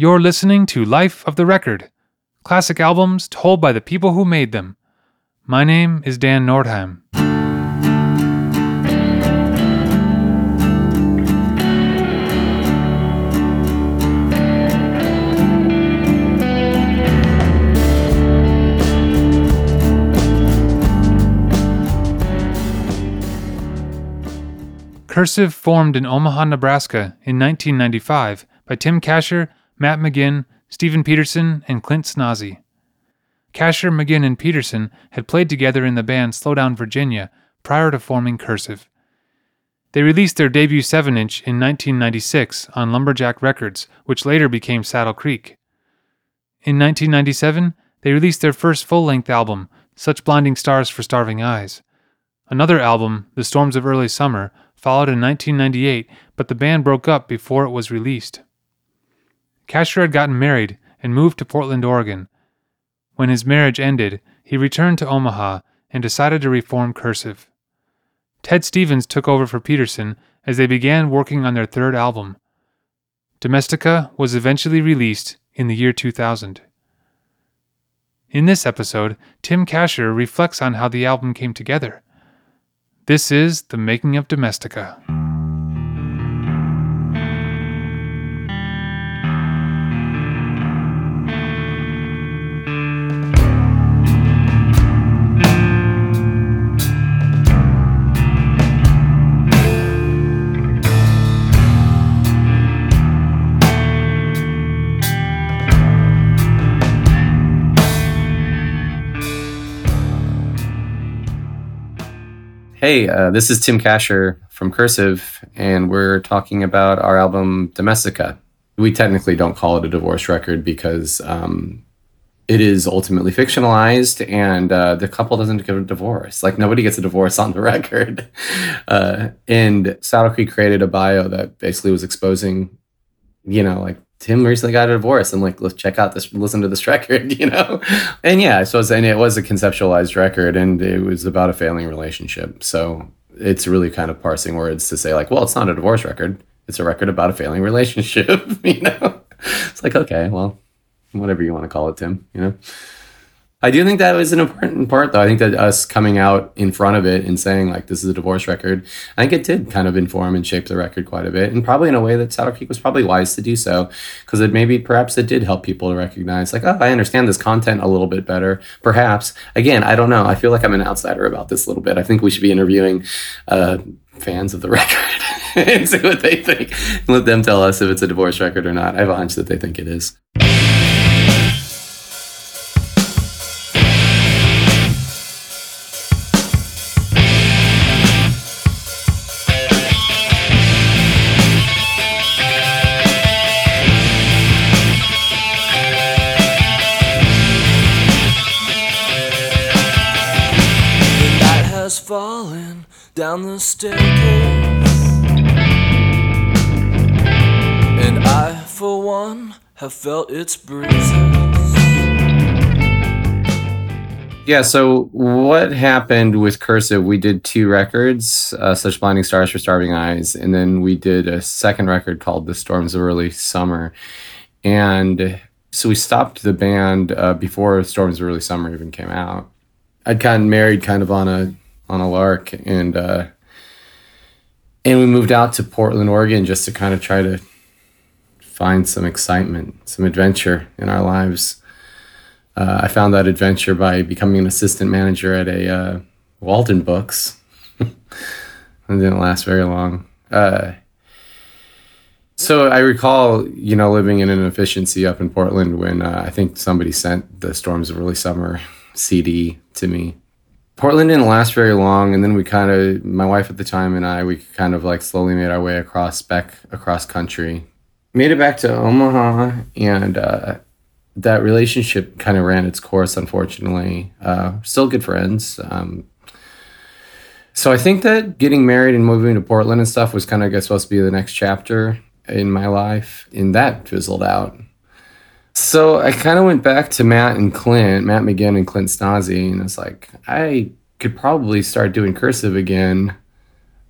You're listening to Life of the Record, classic albums told by the people who made them. My name is Dan Nordheim. Cursive formed in Omaha, Nebraska in 1995 by Tim Kasher, Matt Maginn, Stephen Pedersen, and Clint Schnase. Kasher, McGinn, and Peterson had played together in the band Slowdown Virginia prior to forming Cursive. They released their debut 7 inch in 1996 on Lumberjack Records, which later became Saddle Creek. In 1997, they released their first full length album, Such Blinding Stars for Starving Eyes. Another album, The Storms of Early Summer, followed in 1998, but the band broke up before it was released. Kasher had gotten married and moved to Portland, Oregon. When his marriage ended, he returned to Omaha and decided to reform Cursive. Ted Stevens took over for Pedersen as they began working on their third album. Domestica was eventually released in the year 2000. In this episode, Tim Kasher reflects on how the album came together. This is The Making of Domestica. Hey, uh, this is Tim Kasher from Cursive, and we're talking about our album Domestica. We technically don't call it a divorce record because um, it is ultimately fictionalized, and uh, the couple doesn't get a divorce. Like nobody gets a divorce on the record. Uh, and Saddle Creek created a bio that basically was exposing, you know, like Tim recently got a divorce and like let's check out this listen to this record, you know? And yeah, so and it was a conceptualized record and it was about a failing relationship. So it's really kind of parsing words to say like, well, it's not a divorce record. It's a record about a failing relationship, you know? It's like, okay, well, whatever you want to call it, Tim, you know? I do think that was an important part, though. I think that us coming out in front of it and saying, like, this is a divorce record, I think it did kind of inform and shape the record quite a bit. And probably in a way that Saddle Creek was probably wise to do so, because it maybe perhaps it did help people to recognize, like, oh, I understand this content a little bit better. Perhaps. Again, I don't know. I feel like I'm an outsider about this a little bit. I think we should be interviewing uh, fans of the record and see what they think. Let them tell us if it's a divorce record or not. I have a hunch that they think it is. Staircase. And I, for one, have felt its breezes. Yeah, so what happened with Cursive? We did two records, uh, Such Blinding Stars for Starving Eyes, and then we did a second record called The Storms of Early Summer. And so we stopped the band uh, before Storms of Early Summer even came out. I'd gotten married kind of on a on a lark, and uh, and we moved out to Portland, Oregon, just to kind of try to find some excitement, some adventure in our lives. Uh, I found that adventure by becoming an assistant manager at a uh, Waldenbooks. it didn't last very long. Uh, so I recall, you know, living in an efficiency up in Portland when uh, I think somebody sent the Storms of Early Summer CD to me Portland didn't last very long, and then we kind of, my wife at the time and I, we kind of like slowly made our way across back across country, made it back to Omaha, and uh, that relationship kind of ran its course. Unfortunately, uh, still good friends. Um, so I think that getting married and moving to Portland and stuff was kind of guess supposed to be the next chapter in my life, and that fizzled out. So I kind of went back to Matt and Clint, Matt Maginn and Clint Schnase, and it's like, I could probably start doing cursive again.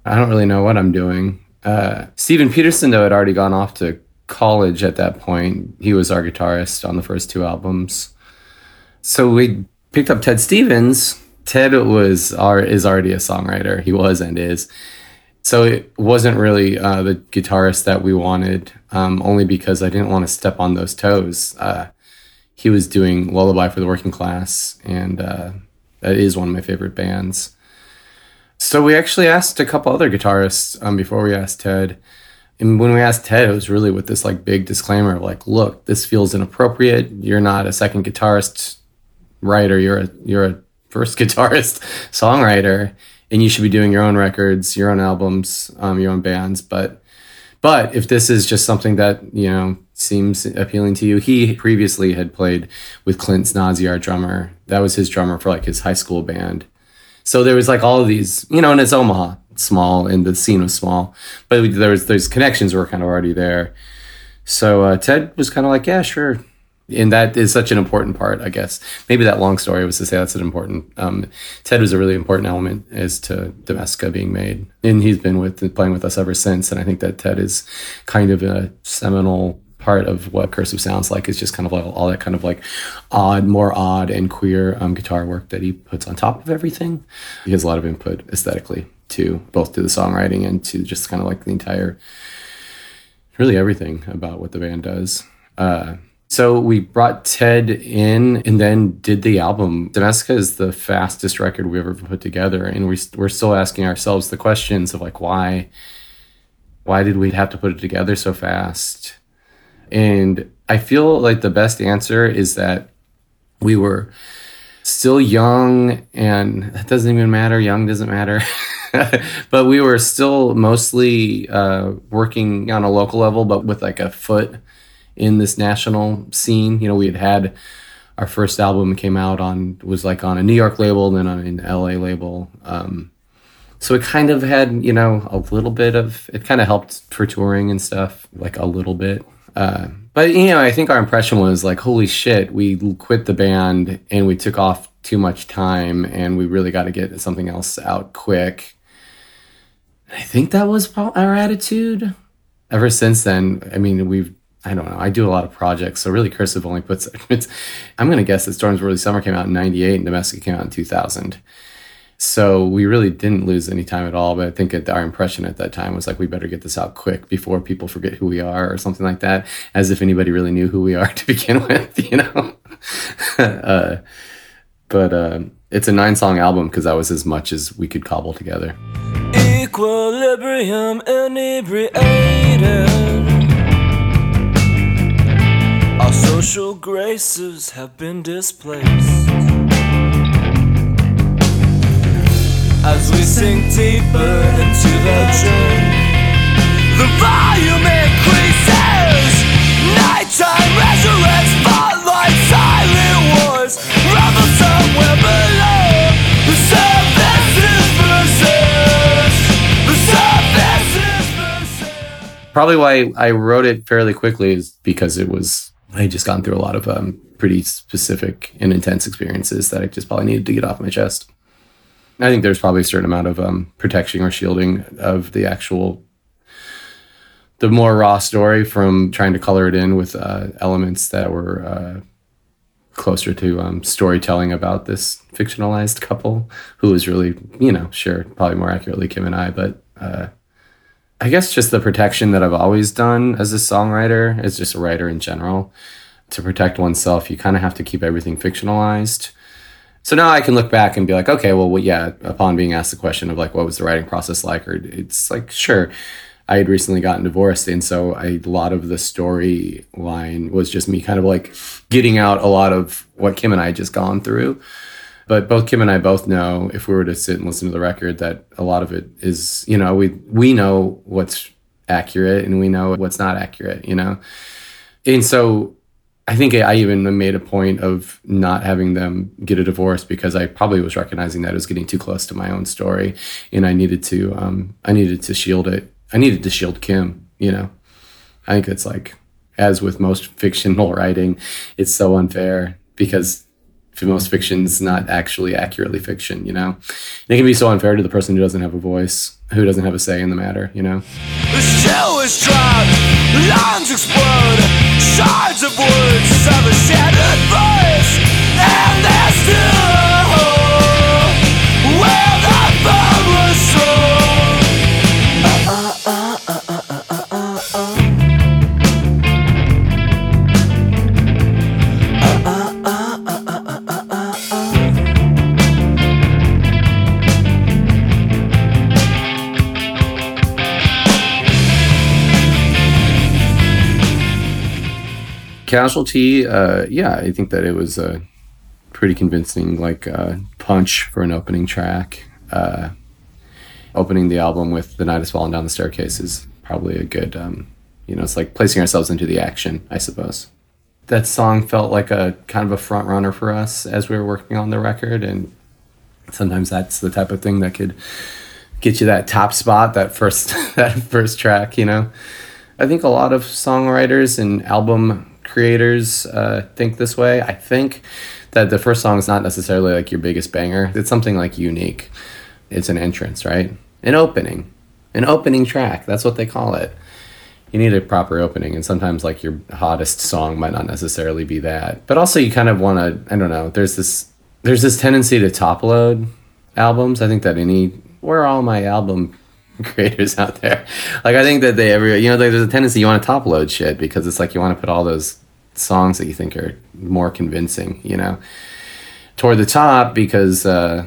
I don't really know what I'm doing. Uh, Stephen Pedersen, though, had already gone off to college at that point. He was our guitarist on the first two albums. So we picked up Ted Stevens. Ted was our is already a songwriter. He was and is. So it wasn't really uh, the guitarist that we wanted, um, only because I didn't want to step on those toes. Uh, he was doing Lullaby for the Working Class, and uh, that is one of my favorite bands. So we actually asked a couple other guitarists um, before we asked Ted. And when we asked Ted, it was really with this like big disclaimer of like, look, this feels inappropriate. You're not a second guitarist writer. You're a you're a first guitarist songwriter, and you should be doing your own records, your own albums, um, your own bands. But but if this is just something that you know seems appealing to you, he previously had played with Clint Schnase, our drummer. That was his drummer for like his high school band. So there was like all of these, you know, and it's Omaha, small, and the scene was small, but there was those connections were kind of already there. So uh, Ted was kind of like, yeah, sure. And that is such an important part, I guess. Maybe that long story was to say that's an important. Um, Ted was a really important element as to Domestica being made, and he's been with playing with us ever since. And I think that Ted is kind of a seminal part of what cursive sounds like is just kind of like all that kind of like odd more odd and queer um, guitar work that he puts on top of everything he has a lot of input aesthetically to both to the songwriting and to just kind of like the entire really everything about what the band does uh, so we brought ted in and then did the album domestica is the fastest record we've ever put together and we, we're still asking ourselves the questions of like why why did we have to put it together so fast and I feel like the best answer is that we were still young, and that doesn't even matter. Young doesn't matter. but we were still mostly uh, working on a local level, but with like a foot in this national scene. You know, we had had our first album came out on was like on a New York label, then on an LA label. Um, so it kind of had you know a little bit of it kind of helped for touring and stuff, like a little bit. Uh, but you know, I think our impression was like, holy shit, we quit the band and we took off too much time, and we really got to get something else out quick. I think that was our attitude. Ever since then, I mean, we've I don't know. I do a lot of projects, so really, Cursive only puts. It's, I'm going to guess that Storms Early Summer came out in '98 and Domestica came out in 2000. So we really didn't lose any time at all. But I think our impression at that time was like, we better get this out quick before people forget who we are or something like that, as if anybody really knew who we are to begin with, you know? uh, but uh, it's a nine song album because that was as much as we could cobble together. Equilibrium inebriated. Social graces have been displaced. as we sink deeper into the dream. The volume increases, nighttime resurrects, spotlight, silent wars, somewhere below. The surface is versus, the surface is versus. Probably why I wrote it fairly quickly is because it was I had just gone through a lot of um, pretty specific and intense experiences that I just probably needed to get off my chest. I think there's probably a certain amount of um, protection or shielding of the actual, the more raw story from trying to color it in with uh, elements that were uh, closer to um, storytelling about this fictionalized couple who was really, you know, sure, probably more accurately Kim and I, but uh, I guess just the protection that I've always done as a songwriter, as just a writer in general, to protect oneself, you kind of have to keep everything fictionalized so now I can look back and be like, okay, well, well, yeah, upon being asked the question of like, what was the writing process like? Or it's like, sure, I had recently gotten divorced. And so a lot of the storyline was just me kind of like getting out a lot of what Kim and I had just gone through. But both Kim and I both know if we were to sit and listen to the record that a lot of it is, you know, we, we know what's accurate and we know what's not accurate, you know? And so I think I even made a point of not having them get a divorce because I probably was recognizing that it was getting too close to my own story, and I needed to um, I needed to shield it. I needed to shield Kim. You know, I think it's like as with most fictional writing, it's so unfair because most fiction is not actually accurately fiction. You know, and it can be so unfair to the person who doesn't have a voice, who doesn't have a say in the matter. You know. The show is lungs explode, shards of wood shattered voice, Casualty, uh, yeah, I think that it was a pretty convincing like uh, punch for an opening track. Uh, opening the album with "The Night Has Fallen Down the Staircase" is probably a good, um, you know, it's like placing ourselves into the action, I suppose. That song felt like a kind of a front runner for us as we were working on the record, and sometimes that's the type of thing that could get you that top spot, that first that first track, you know. I think a lot of songwriters and album creators uh, think this way. I think that the first song is not necessarily like your biggest banger. It's something like unique. It's an entrance, right? An opening, an opening track. That's what they call it. You need a proper opening, and sometimes like your hottest song might not necessarily be that. But also, you kind of want to. I don't know. There's this. There's this tendency to top load albums. I think that any where are all my album creators out there. Like I think that they every you know like, there's a tendency you want to top load shit because it's like you want to put all those songs that you think are more convincing, you know, toward the top because uh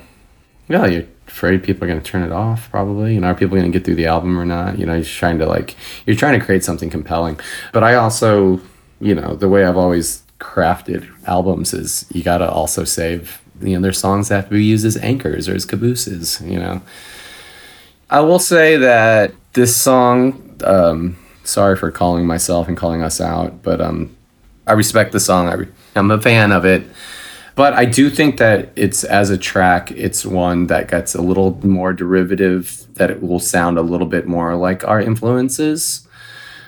yeah, you're afraid people are going to turn it off probably. You know, are people going to get through the album or not? You know, you're trying to like you're trying to create something compelling. But I also, you know, the way I've always crafted albums is you got to also save you know, there's songs that have to be used as anchors or as cabooses, you know. I will say that this song, um, sorry for calling myself and calling us out, but um, I respect the song. I re- I'm a fan of it. But I do think that it's as a track, it's one that gets a little more derivative, that it will sound a little bit more like our influences.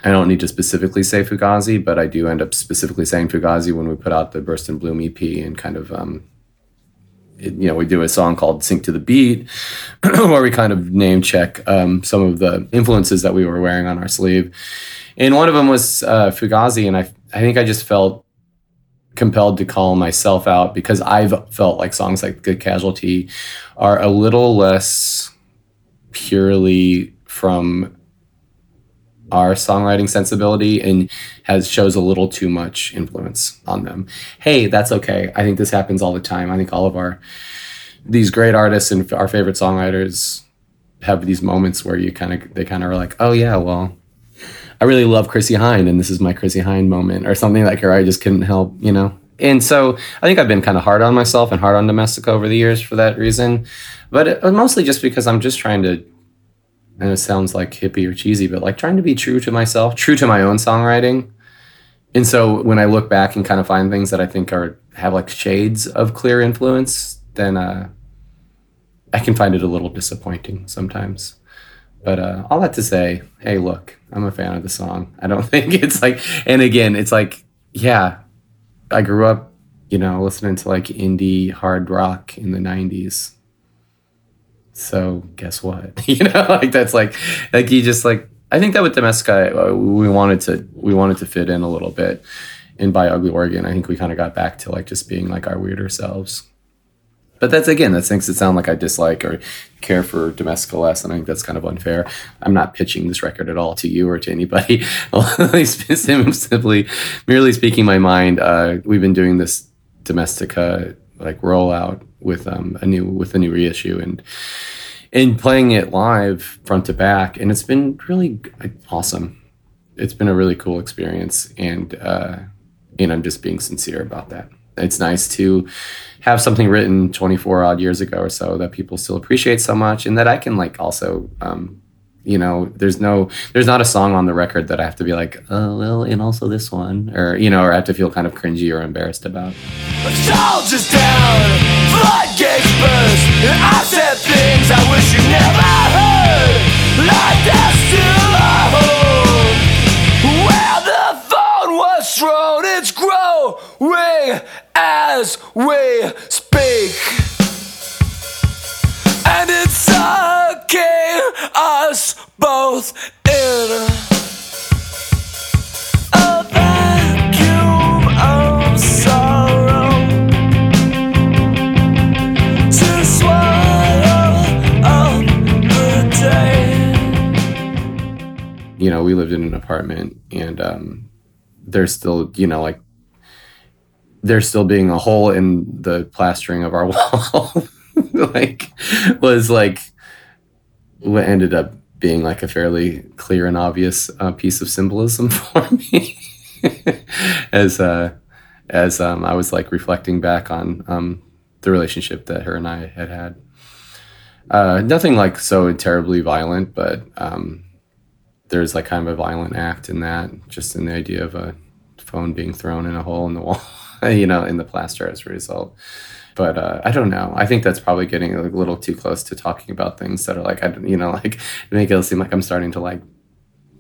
I don't need to specifically say Fugazi, but I do end up specifically saying Fugazi when we put out the Burst and Bloom EP and kind of um, it- you know, we do a song called Sink to the Beat," where we kind of name check um, some of the influences that we were wearing on our sleeve. And one of them was uh, Fugazi, and I, I think I just felt compelled to call myself out because I've felt like songs like "Good Casualty" are a little less purely from our songwriting sensibility and has shows a little too much influence on them. Hey, that's okay. I think this happens all the time. I think all of our these great artists and our favorite songwriters have these moments where you kind of they kind of are like, "Oh yeah, well, I really love Chrissie Hynde and this is my Chrissie Hynde moment or something like her. I just couldn't help, you know." And so I think I've been kind of hard on myself and hard on Domestica over the years for that reason. But it, mostly just because I'm just trying to and it sounds like hippie or cheesy, but like trying to be true to myself, true to my own songwriting. And so when I look back and kind of find things that I think are have like shades of clear influence, then uh, I can find it a little disappointing sometimes. But uh, all that to say, hey, look, I'm a fan of the song. I don't think it's like, and again, it's like, yeah, I grew up, you know, listening to like indie hard rock in the 90s so guess what? You know like that's like like you just like i think that with domestica uh, we wanted to we wanted to fit in a little bit and by Ugly Organ, i think we kind of got back to like just being like our weirder selves but that's again that's things that sound like i dislike or care for domestica less and i think that's kind of unfair. I'm not pitching this record at all to you or to anybody. I'm simply merely speaking my mind uh, we've been doing this domestica like rollout with um, a new with a new reissue and and playing it live front to back and it's been really awesome. It's been a really cool experience and uh and i'm just being sincere about that it's nice to have something written 24 odd years ago or so that people still appreciate so much and that i can like also um you know there's no there's not a song on the record that i have to be like oh well and also this one or you know or i have to feel kind of cringy or embarrassed about Soldiers down, floodgates burst, and I said things I wish you never heard. Still a home where the phone was thrown. It's growing as we speak. And it's sucking us both in. A vacuum of sorrow to swallow up the day. You know, we lived in an apartment and um, there's still, you know, like there's still being a hole in the plastering of our wall. like was like what ended up being like a fairly clear and obvious uh, piece of symbolism for me as uh, as um, I was like reflecting back on um, the relationship that her and I had had. Uh, nothing like so terribly violent, but um, there's like kind of a violent act in that, just in the idea of a phone being thrown in a hole in the wall, you know, in the plaster as a result. But uh, I don't know. I think that's probably getting a little too close to talking about things that are like, I, don't, you know, like make it seem like I'm starting to like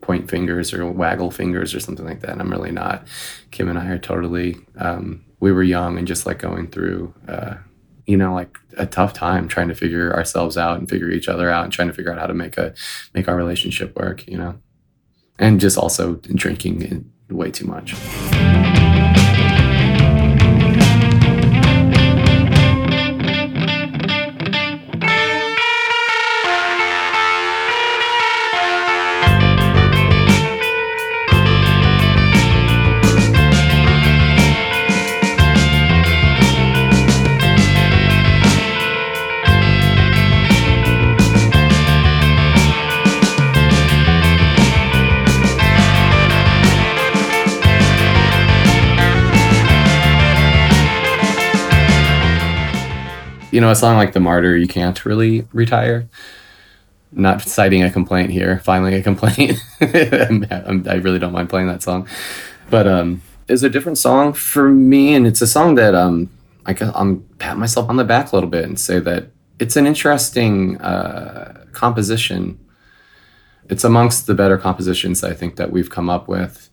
point fingers or waggle fingers or something like that. And I'm really not. Kim and I are totally. Um, we were young and just like going through. Uh, you know like a tough time trying to figure ourselves out and figure each other out and trying to figure out how to make a make our relationship work you know and just also drinking way too much you know, a song like The Martyr, you can't really retire. Not citing a complaint here, filing a complaint. i really don't mind playing that song. But um, it's a different song for me. And it's a song that um, I can I'm pat myself on the back a little bit and say that it's an interesting uh, composition. It's amongst the better compositions I think that we've come up with.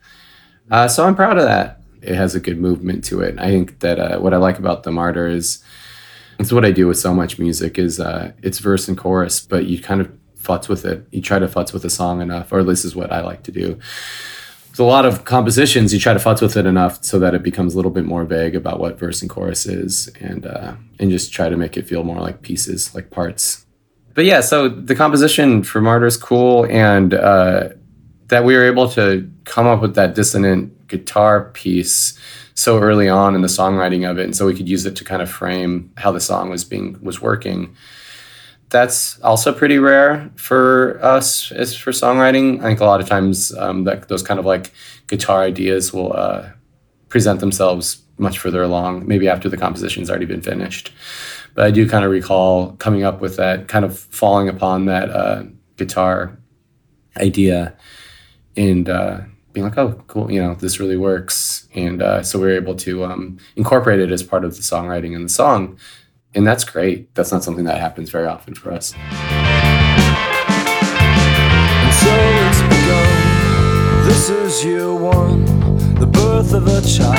Uh, so I'm proud of that. It has a good movement to it. I think that uh, what I like about The Martyr is it's what I do with so much music is uh, it's verse and chorus, but you kind of futz with it. You try to futz with a song enough, or this is what I like to do. There's a lot of compositions you try to futz with it enough so that it becomes a little bit more vague about what verse and chorus is, and uh, and just try to make it feel more like pieces, like parts. But yeah, so the composition for Martyr is cool, and uh, that we were able to come up with that dissonant guitar piece so early on in the songwriting of it, and so we could use it to kind of frame how the song was being was working. That's also pretty rare for us as for songwriting. I think a lot of times um, that those kind of like guitar ideas will uh, present themselves much further along, maybe after the composition's already been finished. But I do kind of recall coming up with that, kind of falling upon that uh, guitar idea, and uh, being like, oh, cool, you know, this really works. And uh, so we were able to um, incorporate it as part of the songwriting in the song. And that's great. That's not something that happens very often for us. And so. This is year one, the birth of a child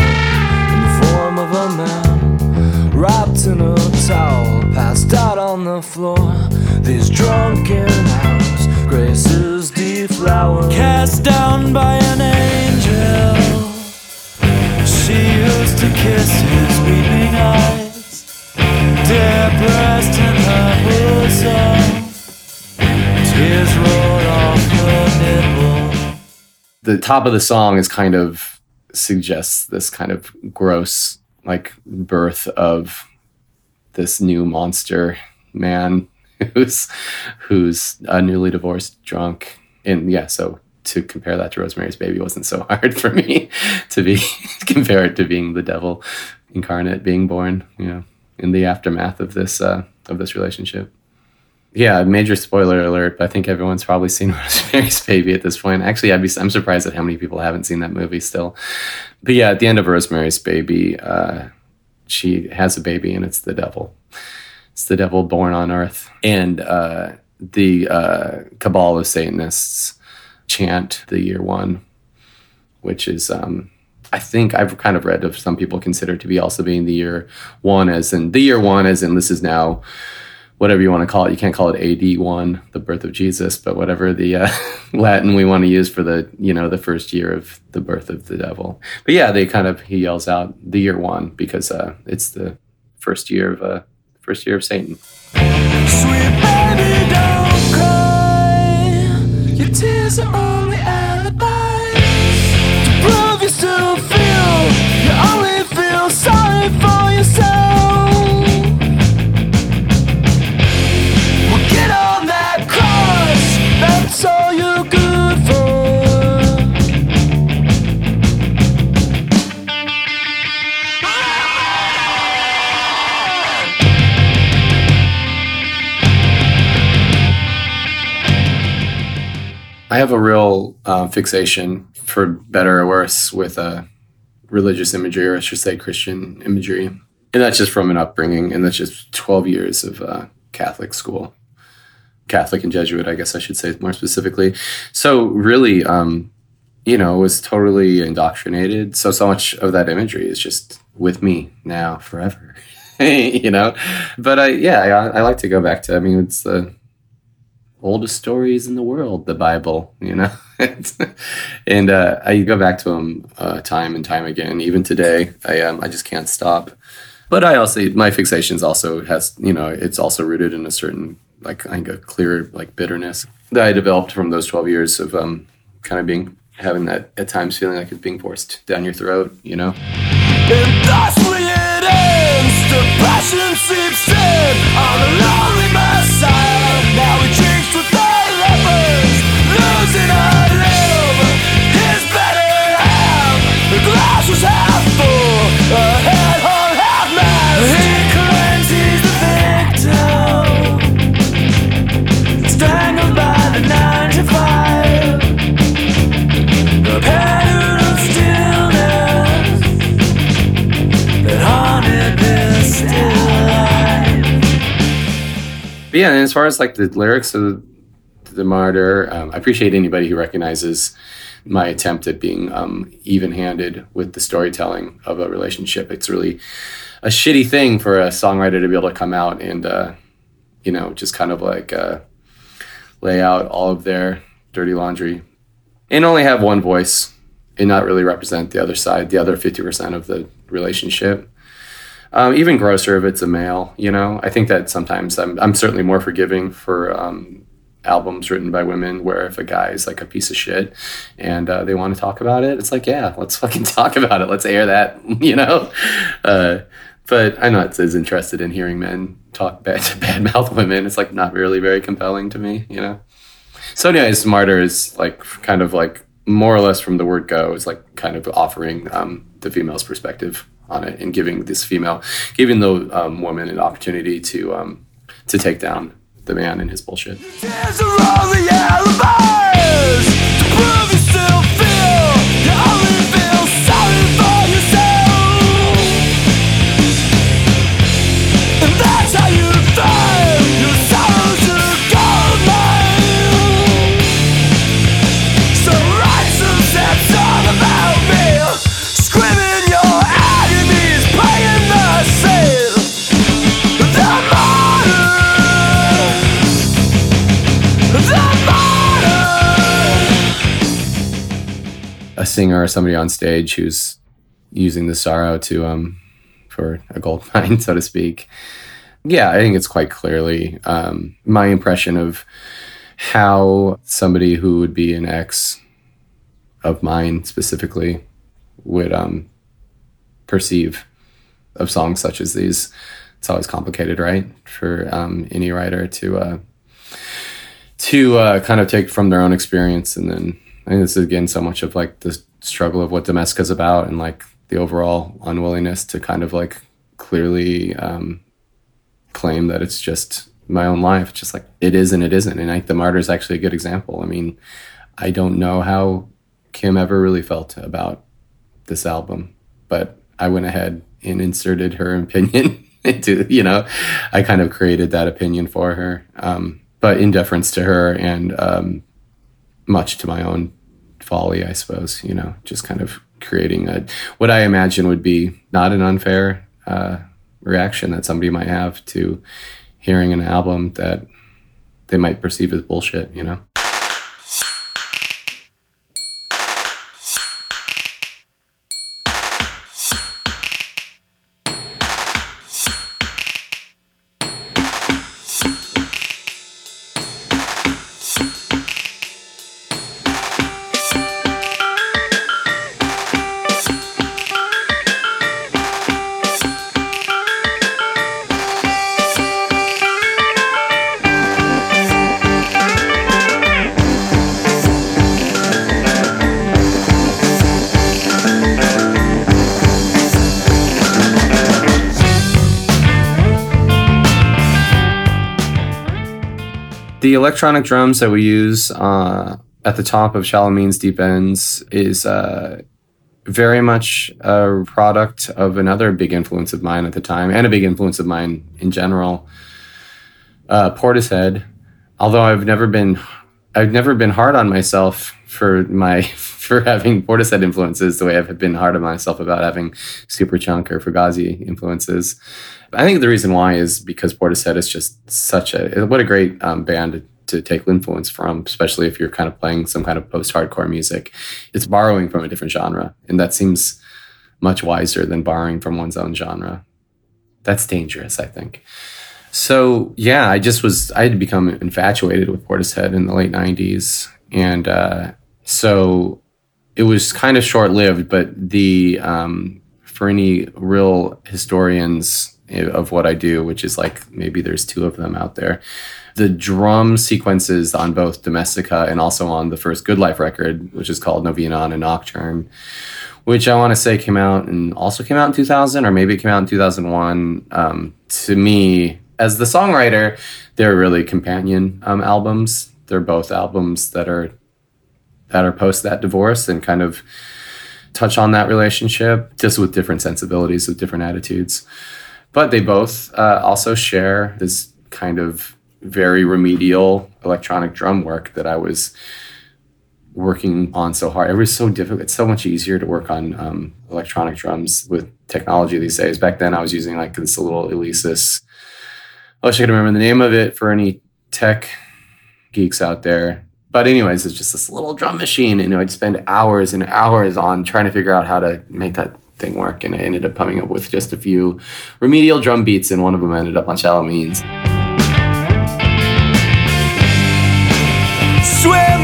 in the form of a man, wrapped in a towel, passed out on the floor. These drunken hours, graces deflowered, cast down by an angel. She used to kiss his weeping eyes, depressed her bosom. Tears rolled off her nipple. The top of the song is kind of suggests this kind of gross like birth of this new monster man who's who's a newly divorced drunk and yeah so to compare that to rosemary's baby wasn't so hard for me to be compare it to being the devil incarnate being born you know in the aftermath of this uh of this relationship. Yeah major spoiler alert but i think everyone's probably seen rosemary's baby at this point. Actually i'd be i'm surprised at how many people haven't seen that movie still. But yeah at the end of rosemary's baby uh she has a baby and it's the devil. It's the devil born on earth. And uh, the uh, cabal of Satanists chant the year one, which is, um, I think I've kind of read of some people consider to be also being the year one, as in the year one, as in this is now whatever you want to call it. You can't call it AD one, the birth of Jesus, but whatever the uh, Latin we want to use for the you know the first year of the birth of the devil. But yeah, they kind of he yells out the year one because uh, it's the first year of uh, first year of Satan. Sweet baby, don't cry. Your tears are uh, fixation, for better or worse, with uh, religious imagery, or I should say Christian imagery. And that's just from an upbringing, and that's just 12 years of uh, Catholic school. Catholic and Jesuit, I guess I should say more specifically. So, really, um, you know, was totally indoctrinated. So, so much of that imagery is just with me now forever, you know? But I, yeah, I, I like to go back to, I mean, it's the oldest stories in the world, the Bible, you know? and uh, I go back to them uh, time and time again. Even today, I um, I just can't stop. But I also my fixations also has you know it's also rooted in a certain like I think a clear like bitterness that I developed from those twelve years of um, kind of being having that at times feeling like it's being forced down your throat, you know. Passion seeps in lonely messiah. Now he yeah, and as far as like the lyrics of the martyr, um, I appreciate anybody who recognizes my attempt at being um, even-handed with the storytelling of a relationship. It's really a shitty thing for a songwriter to be able to come out and uh, you know just kind of like uh, lay out all of their dirty laundry and only have one voice and not really represent the other side, the other fifty percent of the relationship. Um, even grosser if it's a male, you know. I think that sometimes I'm I'm certainly more forgiving for um, albums written by women where if a guy is like a piece of shit and uh, they want to talk about it, it's like yeah, let's fucking talk about it. Let's air that, you know. Uh, but I'm not as interested in hearing men talk bad bad mouth women. It's like not really very compelling to me, you know. So anyways, martyr is like kind of like more or less from the word go is like kind of offering um, the female's perspective on it and giving this female, giving the um, woman an opportunity to um, to take down the man and his bullshit. A singer or somebody on stage who's using the sorrow to um for a gold mine, so to speak. Yeah, I think it's quite clearly um, my impression of how somebody who would be an ex of mine specifically would um, perceive of songs such as these. It's always complicated, right, for um, any writer to uh, to uh, kind of take from their own experience and then I think this is again so much of like the struggle of what Domestica is about and like the overall unwillingness to kind of like clearly um, claim that it's just my own life. It's just like it is and it isn't. And I think the martyr is actually a good example. I mean, I don't know how Kim ever really felt about this album, but I went ahead and inserted her opinion into, you know, I kind of created that opinion for her. Um, but in deference to her and um, much to my own folly, I suppose, you know, just kind of creating a, what I imagine would be not an unfair uh, reaction that somebody might have to hearing an album that they might perceive as bullshit, you know? The electronic drums that we use uh, at the top of Shallow Deep Ends is uh, very much a product of another big influence of mine at the time, and a big influence of mine in general. Uh, Portishead, although I've never been, I've never been hard on myself for my for having Portishead influences the way I've been hard on myself about having Superchunk or Fugazi influences. I think the reason why is because Portishead is just such a what a great um, band to take influence from, especially if you're kind of playing some kind of post-hardcore music. It's borrowing from a different genre, and that seems much wiser than borrowing from one's own genre. That's dangerous, I think. So yeah, I just was I had become infatuated with Portishead in the late '90s, and uh, so it was kind of short-lived. But the um, for any real historians of what I do, which is like maybe there's two of them out there. The drum sequences on both Domestica and also on the first Good Life record, which is called Novena on a Nocturn, which I want to say came out and also came out in 2000 or maybe it came out in 2001. Um, to me, as the songwriter, they're really companion um, albums. They're both albums that are that are post that divorce and kind of touch on that relationship, just with different sensibilities, with different attitudes. But they both uh, also share this kind of very remedial electronic drum work that I was working on so hard. It was so difficult. It's so much easier to work on um, electronic drums with technology these days. Back then, I was using like this little Alesis. I wish I could remember the name of it for any tech geeks out there. But anyways, it's just this little drum machine, and I'd spend hours and hours on trying to figure out how to make that thing work. And I ended up coming up with just a few remedial drum beats, and one of them ended up on Shallow Means. Swimming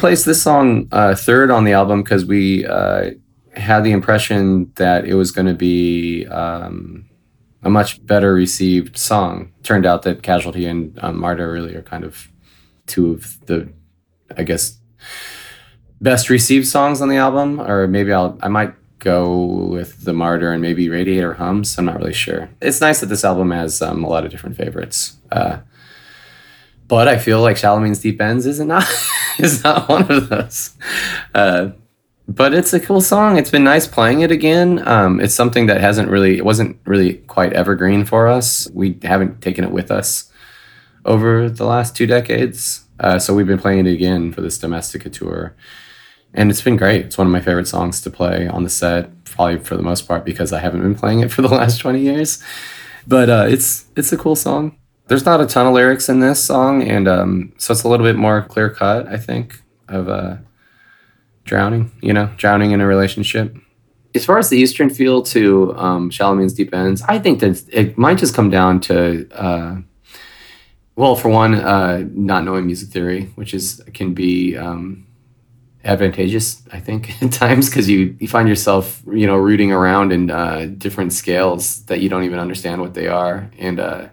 placed this song uh, third on the album because we uh, had the impression that it was going to be um, a much better received song. Turned out that Casualty and um, Martyr really are kind of two of the, I guess, best received songs on the album. Or maybe I'll I might go with the Martyr and maybe Radiator Hums. I'm not really sure. It's nice that this album has um, a lot of different favorites. Uh, but I feel like Means Deep Ends is not is not one of those. Uh, but it's a cool song. It's been nice playing it again. Um, it's something that hasn't really it wasn't really quite evergreen for us. We haven't taken it with us over the last two decades. Uh, so we've been playing it again for this Domestica tour. And it's been great. It's one of my favorite songs to play on the set, probably for the most part because I haven't been playing it for the last 20 years. But uh, it's it's a cool song there's not a ton of lyrics in this song, and um, so it's a little bit more clear cut, I think, of uh, drowning. You know, drowning in a relationship. As far as the Eastern feel to um, Means Deep Ends, I think that it might just come down to, uh, well, for one, uh, not knowing music theory, which is can be um, advantageous, I think, at times because you you find yourself you know rooting around in uh, different scales that you don't even understand what they are, and uh,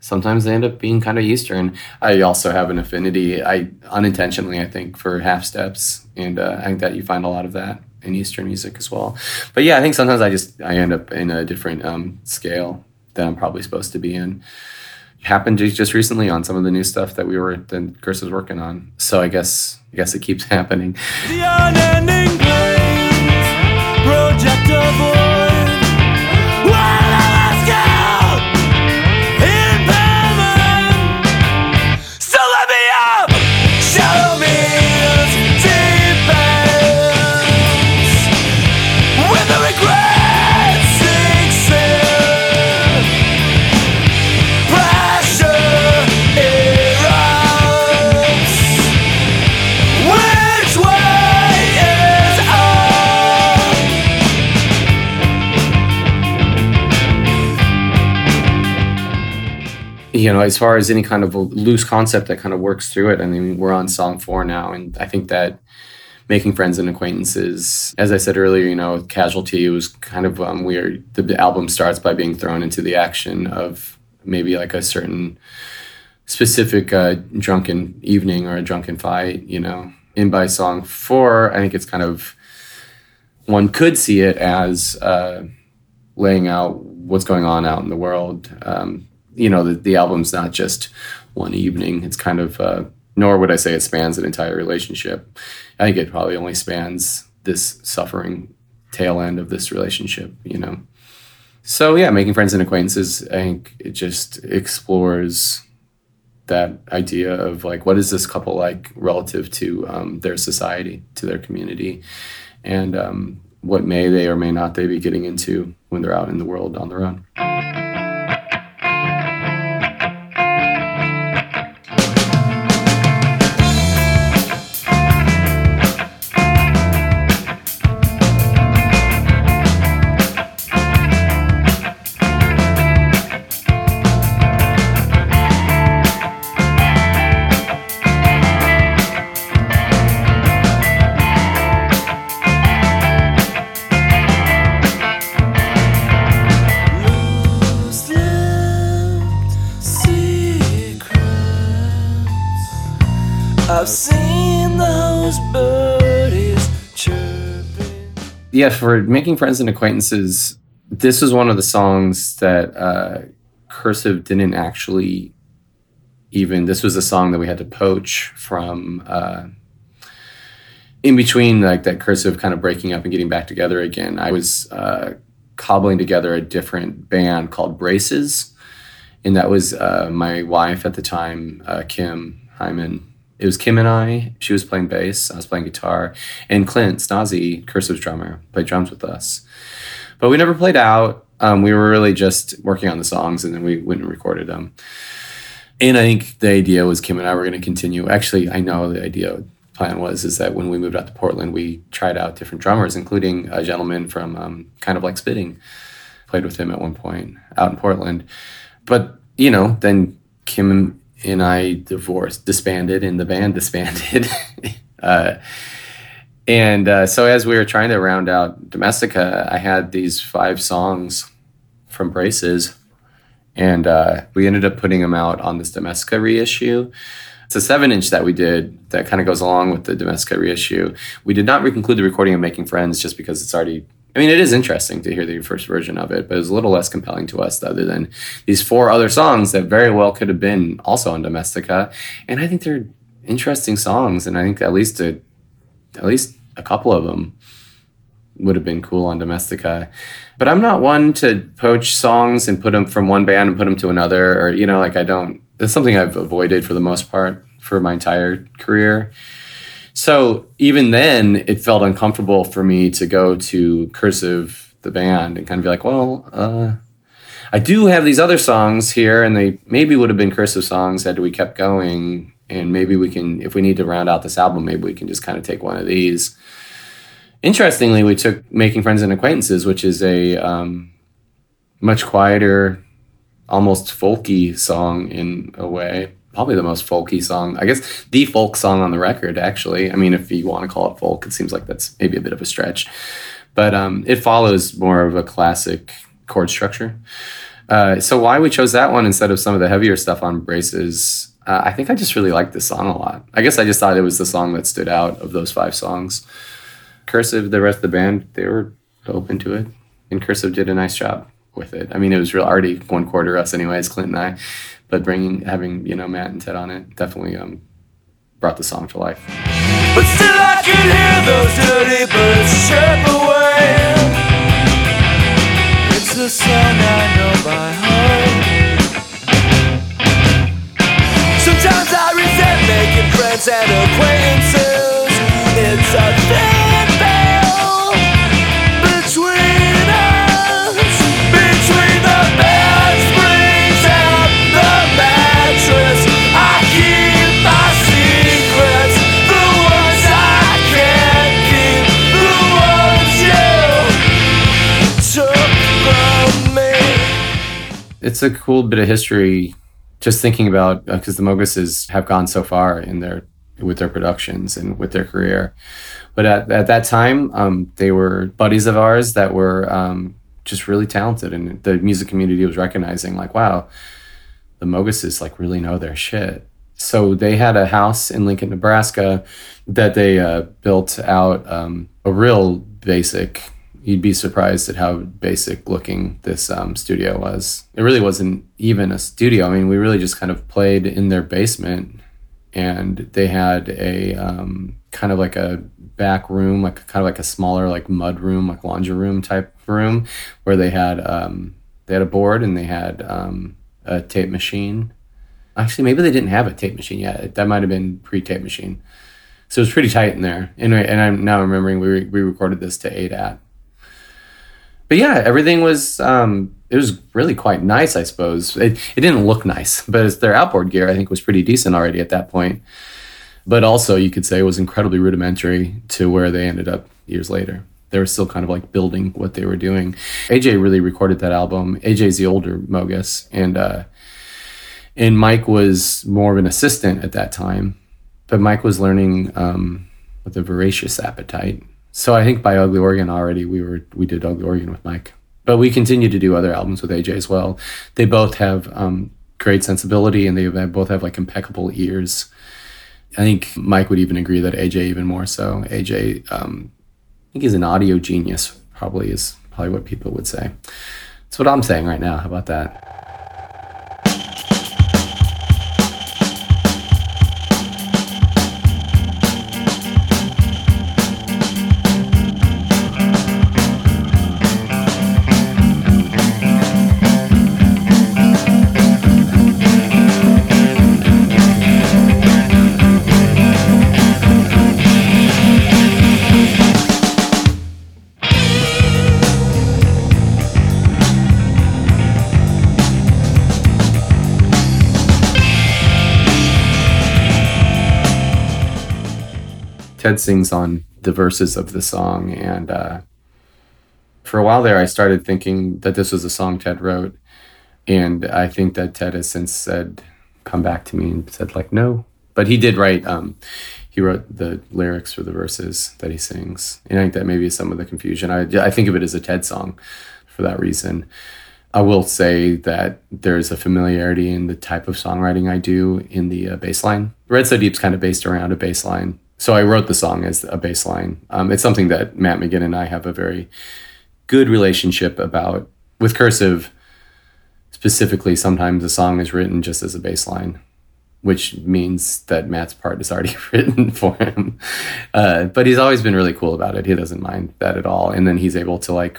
sometimes they end up being kind of Eastern. I also have an affinity, I unintentionally, I think, for half steps, and uh, I think that you find a lot of that in Eastern music as well. But yeah, I think sometimes I just I end up in a different um, scale that I'm probably supposed to be in. Happened ju- just recently on some of the new stuff that we were that Chris was working on. So I guess I guess it keeps happening. You know, as far as any kind of loose concept that kind of works through it, I mean, we're on song four now, and I think that making friends and acquaintances. As I said earlier, you know, Casualty was kind of um, weird. The album starts by being thrown into the action of maybe like a certain specific uh, drunken evening or a drunken fight, you know. In by song four, I think it's kind of one could see it as uh, laying out what's going on out in the world. Um, you know, the, the album's not just one evening. It's kind of, uh, nor would I say it spans an entire relationship. I think it probably only spans this suffering tail end of this relationship, you know. So yeah, making friends and acquaintances, I think it just explores that idea of like what is this couple like relative to um, their society, to their community, and um, what may they or may not they be getting into when they're out in the world on their own. Yeah, for making friends and acquaintances, this was one of the songs that uh, Cursive didn't actually even. This was a song that we had to poach from uh, in between, like that Cursive kind of breaking up and getting back together again. I was uh, cobbling together a different band called Braces, and that was uh, my wife at the time, uh, Kim Hyman it was Kim and I. She was playing bass. I was playing guitar, and Clint Schnase, Cursive's drummer, played drums with us. But we never played out. Um, we were really just working on the songs, and then we went and recorded them. And I think the idea was Kim and I were going to continue. Actually, I know the idea plan was is that when we moved out to Portland, we tried out different drummers, including a gentleman from um, kind of like Spitting. Played with him at one point out in Portland, but you know, then Kim and I divorced, disbanded, and the band disbanded. uh, and uh, so as we were trying to round out Domestica, I had these five songs from Braces, and uh, we ended up putting them out on this Domestica reissue. It's a seven inch that we did that kind of goes along with the Domestica reissue. We did not conclude the recording of Making Friends just because it's already I mean, it is interesting to hear the first version of it, but it's a little less compelling to us other than these four other songs that very well could have been also on Domestica. And I think they're interesting songs, and I think at least a, at least a couple of them would have been cool on Domestica. But I'm not one to poach songs and put them from one band and put them to another, or you know, like I don't. It's something I've avoided for the most part for my entire career. So even then, it felt uncomfortable for me to go to Cursive, the band, and kind of be like, well, uh, I do have these other songs here, and they maybe would have been Cursive songs had we kept going. And maybe we can, if we need to round out this album, maybe we can just kind of take one of these. Interestingly, we took Making Friends and Acquaintances, which is a um, much quieter, almost folky song in a way probably the most folky song. I guess the folk song on the record, actually. I mean, if you want to call it folk, it seems like that's maybe a bit of a stretch. But um, it follows more of a classic chord structure. Uh, so why we chose that one instead of some of the heavier stuff on Braces, uh, I think I just really liked this song a lot. I guess I just thought it was the song that stood out of those five songs. Cursive, the rest of the band, they were open to it. And Cursive did a nice job with it. I mean, it was real already one quarter us anyways, Clint and I but bringing having you know Matt and Ted on it definitely um, brought the song to life. But still, I can hear those dirty birds chirp away. It's I know by heart. Sometimes I resent making friends and acquaintances. It's a thin it's a cool bit of history just thinking about because uh, the Mogises have gone so far in their with their productions and with their career. But at, at that time, um, they were buddies of ours that were um, just really talented, and the music community was recognizing like, wow, the Mogises like really know their shit. So they had a house in Lincoln, Nebraska, that they uh, built out um, a real basic. You'd be surprised at how basic looking this um, studio was. It really wasn't even a studio. I mean, we really just kind of played in their basement, and they had a um, kind of like a back room, like kind of like a smaller like mud room, like laundry room type room, where they had um, they had a board and they had um, a tape machine. Actually, maybe they didn't have a tape machine yet. That might have been pre tape machine. So it was pretty tight in there. And, and I'm now remembering we, re- we recorded this to ADAT. But yeah, everything was um, it was really quite nice, I suppose. It, it didn't look nice, but their outboard gear I think was pretty decent already at that point. But also, you could say it was incredibly rudimentary to where they ended up years later. They were still kind of like building what they were doing. AJ really recorded that album. AJ's the older Mogis, and uh, and Mike was more of an assistant at that time. But Mike was learning um, with a voracious appetite. So I think by Ugly Organ already we were we did Ugly Organ with Mike. But we continue to do other albums with AJ as well. They both have um, great sensibility, and they both have like impeccable ears I think Mike would even agree that AJ even more so. AJ, um, I think he's an audio genius. Probably is probably what people would say. That's what I'm saying right now. How about that? Ted sings on the verses of the song. And uh, for a while there, I started thinking that this was a song Ted wrote. And I think that Ted has since said, come back to me and said, like, no. But he did write, um, he wrote the lyrics for the verses that he sings. And I think that maybe is some of the confusion. I, I think of it as a Ted song for that reason. I will say that there's a familiarity in the type of songwriting I do in the uh, bass line. Red So Deep's kind of based around a bass line so I wrote the song as a bass line. Um, it's something that Matt Maginn and I have a very good relationship about. With cursive, specifically, sometimes a song is written just as a bass line, which means that Matt's part is already written for him. Uh, but he's always been really cool about it. He doesn't mind that at all. And then he's able to like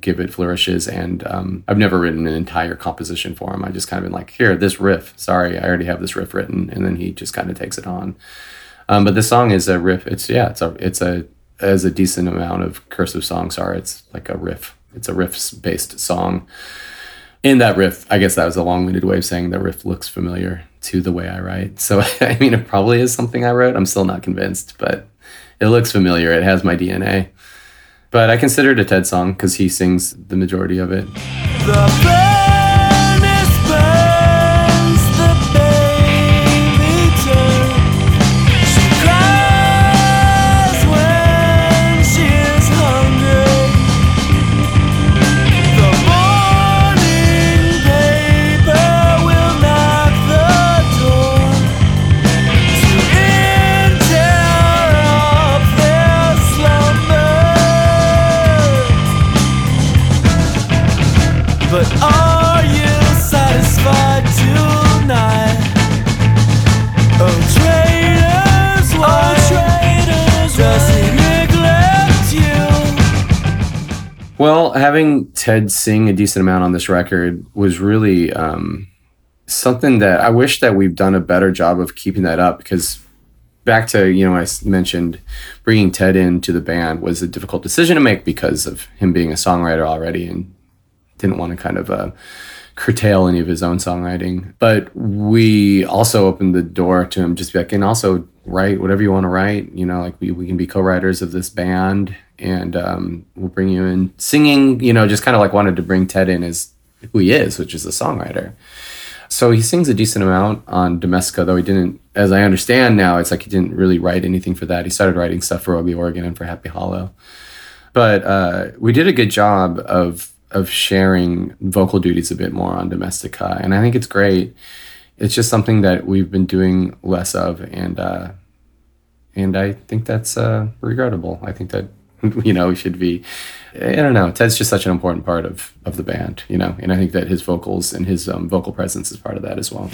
give it flourishes. And um, I've never written an entire composition for him. I just kind of been like, here, this riff. Sorry, I already have this riff written. And then he just kind of takes it on. Um, but the song is a riff. It's yeah, it's a it's a as a decent amount of cursive songs are. It's like a riff. It's a riff based song. In that riff, I guess that was a long winded way of saying that riff looks familiar to the way I write. So I mean, it probably is something I wrote. I'm still not convinced, but it looks familiar. It has my DNA. But I consider it a Ted song because he sings the majority of it. Well, having Ted sing a decent amount on this record was really um, something that I wish that we've done a better job of keeping that up because back to you know I mentioned bringing Ted into the band was a difficult decision to make because of him being a songwriter already and didn't want to kind of uh, curtail any of his own songwriting. But we also opened the door to him just be like, and also write whatever you want to write. You know, like we, we can be co-writers of this band and um, we'll bring you in singing. You know, just kind of like wanted to bring Ted in as who he is, which is a songwriter. So he sings a decent amount on Domestica, though he didn't, as I understand now, it's like he didn't really write anything for that. He started writing stuff for Ugly Organ and for Happy Hollow. But uh, we did a good job of of sharing vocal duties a bit more on Domestica, and I think it's great. It's just something that we've been doing less of, and uh, and I think that's uh, regrettable. I think that you know we should be I don't know. Ted's just such an important part of of the band, you know, and I think that his vocals and his um, vocal presence is part of that as well.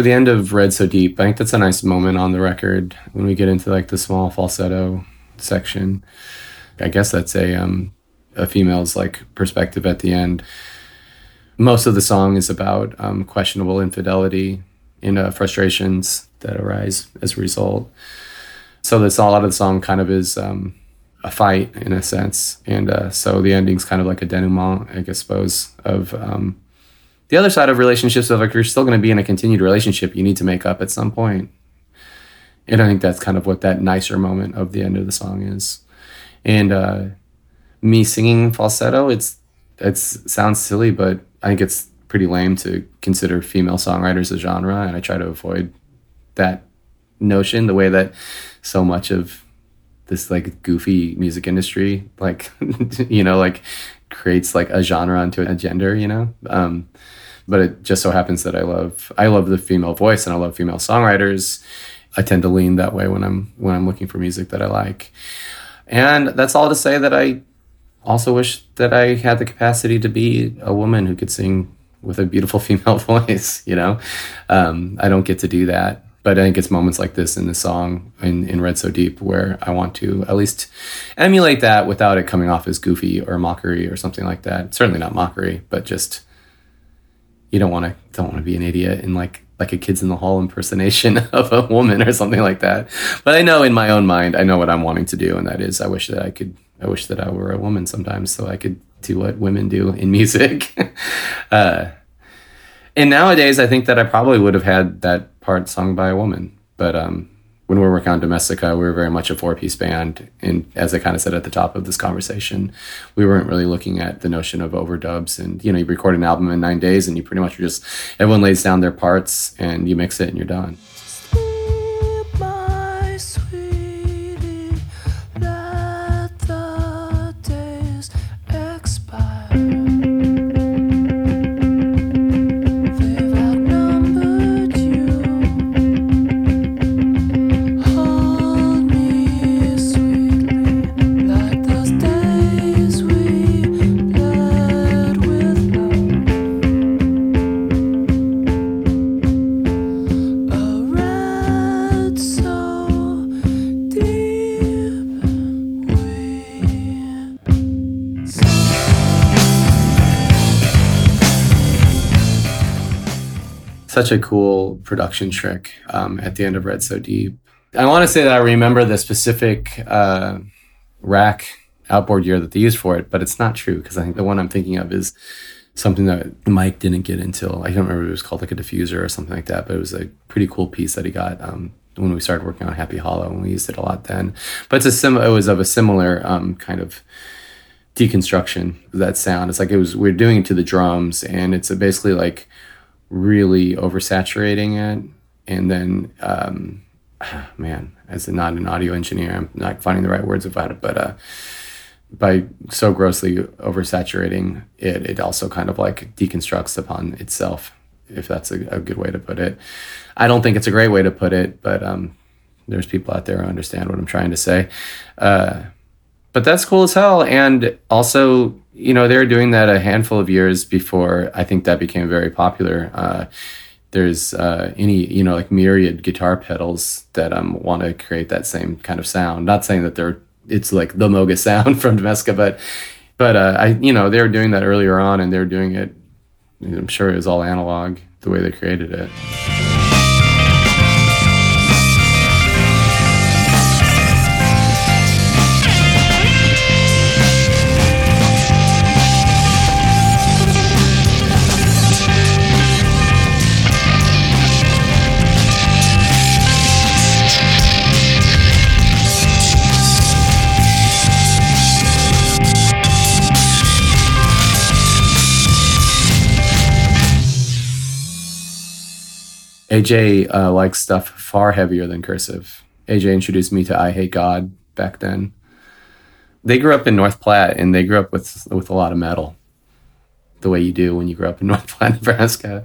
For the end of Red So Deep, I think that's a nice moment on the record when we get into like the small falsetto section. I guess that's a um, a female's like perspective at the end. Most of the song is about um, questionable infidelity and uh, frustrations that arise as a result. So that's a lot of the song kind of is um, a fight in a sense, and uh, so the ending's kind of like a denouement, I guess, suppose of um, the other side of relationships. Of like, you're still going to be in a continued relationship, you need to make up at some point. And I think that's kind of what that nicer moment of the end of the song is. And uh, me singing falsetto, it's it's sounds silly, but I think it's pretty lame to consider female songwriters a genre, and I try to avoid that notion. The way that so much of this like goofy music industry, like you know, like creates like a genre onto a gender, you know. Um, but it just so happens that I love I love the female voice and I love female songwriters. I tend to lean that way when I'm when I'm looking for music that I like. And that's all to say that I also wish that I had the capacity to be a woman who could sing with a beautiful female voice, you know? Um, I don't get to do that. But I think it's moments like this in the song in, in Red So Deep where I want to at least emulate that without it coming off as goofy or mockery or something like that. Certainly not mockery, but just you don't want to don't want to be an idiot and like like a kids in the hall impersonation of a woman or something like that. But I know in my own mind, I know what I'm wanting to do, and that is I wish that I could I wish that I were a woman sometimes so I could do what women do in music. uh, and nowadays, I think that I probably would have had that part sung by a woman. But um, when we were working on Domestica, we were very much a four piece band. And as I kind of said at the top of this conversation, we weren't really looking at the notion of overdubs. And, you know, you record an album in nine days and you pretty much just, everyone lays down their parts and you mix it and you're done. Such a cool production trick um, at the end of Red So Deep. I want to say that I remember the specific uh, rack outboard gear that they used for it, but it's not true because I think the one I'm thinking of is something that Mike didn't get until I don't remember if it was called like a diffuser or something like that, but it was a pretty cool piece that he got um, when we started working on Happy Hollow and we used it a lot then. But it's a sim- it was of a similar um, kind of deconstruction that sound. It's like it was we're doing it to the drums and it's basically like really oversaturating it. And then um man as a not an audio engineer i'm not finding the right words about it but uh by so grossly oversaturating it it also kind of like deconstructs upon itself if that's a, a good way to put it. I don't think it's a great way to put it but um there's people out there who understand what i'm trying to say. Uh but that's cool as hell. And also, you know, they were doing that a handful of years before I think that became very popular. Uh, there's uh, any you know like myriad guitar pedals that um want to create that same kind of sound. Not saying that they're it's like the Moog sound from Domestica, but but uh, I you know they were doing that earlier on, and they were doing it. I'm sure it was all analog the way they created it. AJ uh, likes stuff far heavier than cursive. AJ introduced me to I Hate God back then. They grew up in North Platte and they grew up with with a lot of metal, the way you do when you grow up in North Platte, Nebraska.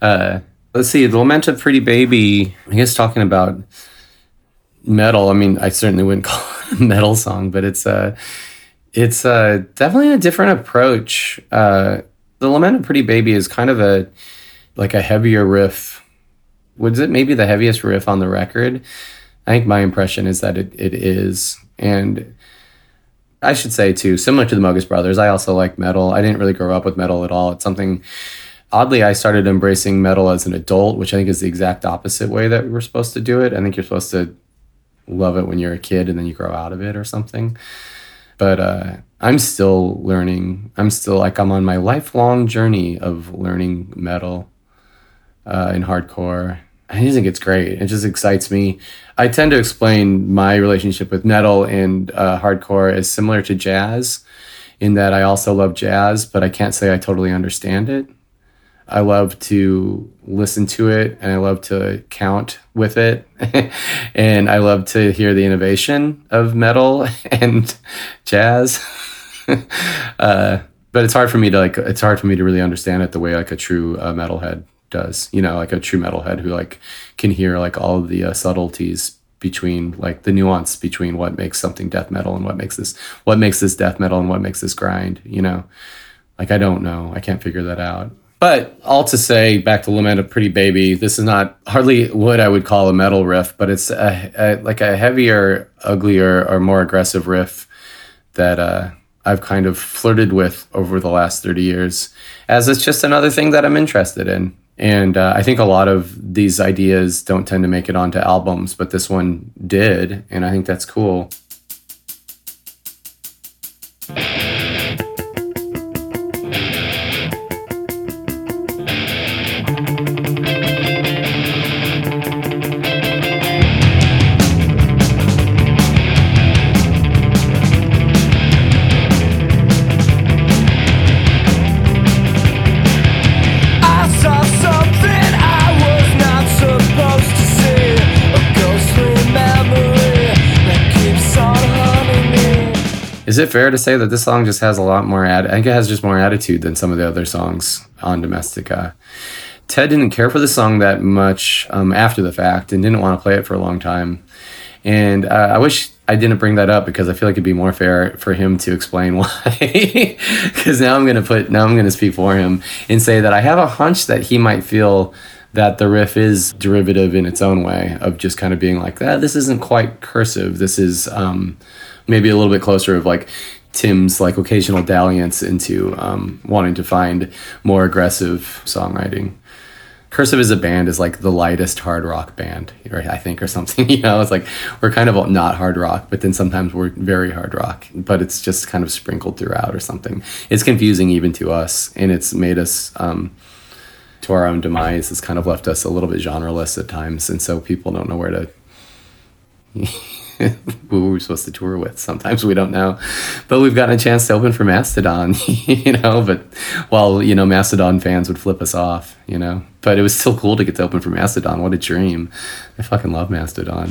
Uh, let's see, The Lament of Pretty Baby, I guess talking about metal. I mean, I certainly wouldn't call it a metal song, but it's a, it's a, definitely a different approach. Uh, the Lament of Pretty Baby is kind of a, like a heavier riff was it maybe the heaviest riff on the record? I think my impression is that it, it is. And I should say too, similar to the Mogis Brothers, I also like metal. I didn't really grow up with metal at all. It's something oddly I started embracing metal as an adult, which I think is the exact opposite way that we were supposed to do it. I think you're supposed to love it when you're a kid and then you grow out of it or something. But uh, I'm still learning. I'm still like I'm on my lifelong journey of learning metal uh, in hardcore I just think it's great. It just excites me. I tend to explain my relationship with metal and uh, hardcore as similar to jazz, in that I also love jazz, but I can't say I totally understand it. I love to listen to it and I love to count with it. and I love to hear the innovation of metal and jazz. uh, but it's hard for me to like, it's hard for me to really understand it the way like a true uh, metalhead does you know like a true metalhead who like can hear like all the uh, subtleties between like the nuance between what makes something death metal and what makes this what makes this death metal and what makes this grind you know? Like i don't know. I can't figure that out. But all to say back to lament of pretty baby this is not hardly what i would call a metal riff but it's a, a like a heavier uglier or more aggressive riff that uh I've kind of flirted with over the last 30 years as it's just another thing that I'm interested in. And uh, I think a lot of these ideas don't tend to make it onto albums, but this one did. And I think that's cool. Fair to say that this song just has a lot more ad? I think it has just more attitude than some of the other songs on Domestica. Ted didn't care for the song that much um, after the fact and didn't want to play it for a long time. And uh, I wish I didn't bring that up because I feel like it'd be more fair for him to explain why. Because now I'm gonna put now I'm gonna speak for him and say that I have a hunch that he might feel that the riff is derivative in its own way of just kind of being like, ah, this isn't quite cursive. This is um, maybe a little bit closer of like Tim's like occasional dalliance into um, wanting to find more aggressive songwriting. Cursive as a band is like the lightest hard rock band, right? I think, or something. You know, it's like we're kind of not hard rock, but then sometimes we're very hard rock, but it's just kind of sprinkled throughout or something. It's confusing even to us, and it's made us um, to our own demise. It's kind of left us a little bit genreless at times, and so people don't know where to. who we were supposed to tour with. Sometimes we don't know, but we've gotten a chance to open for Mastodon, you know. But while you know Mastodon fans would flip us off, you know, but it was still cool to get to open for Mastodon. What a dream! I fucking love Mastodon.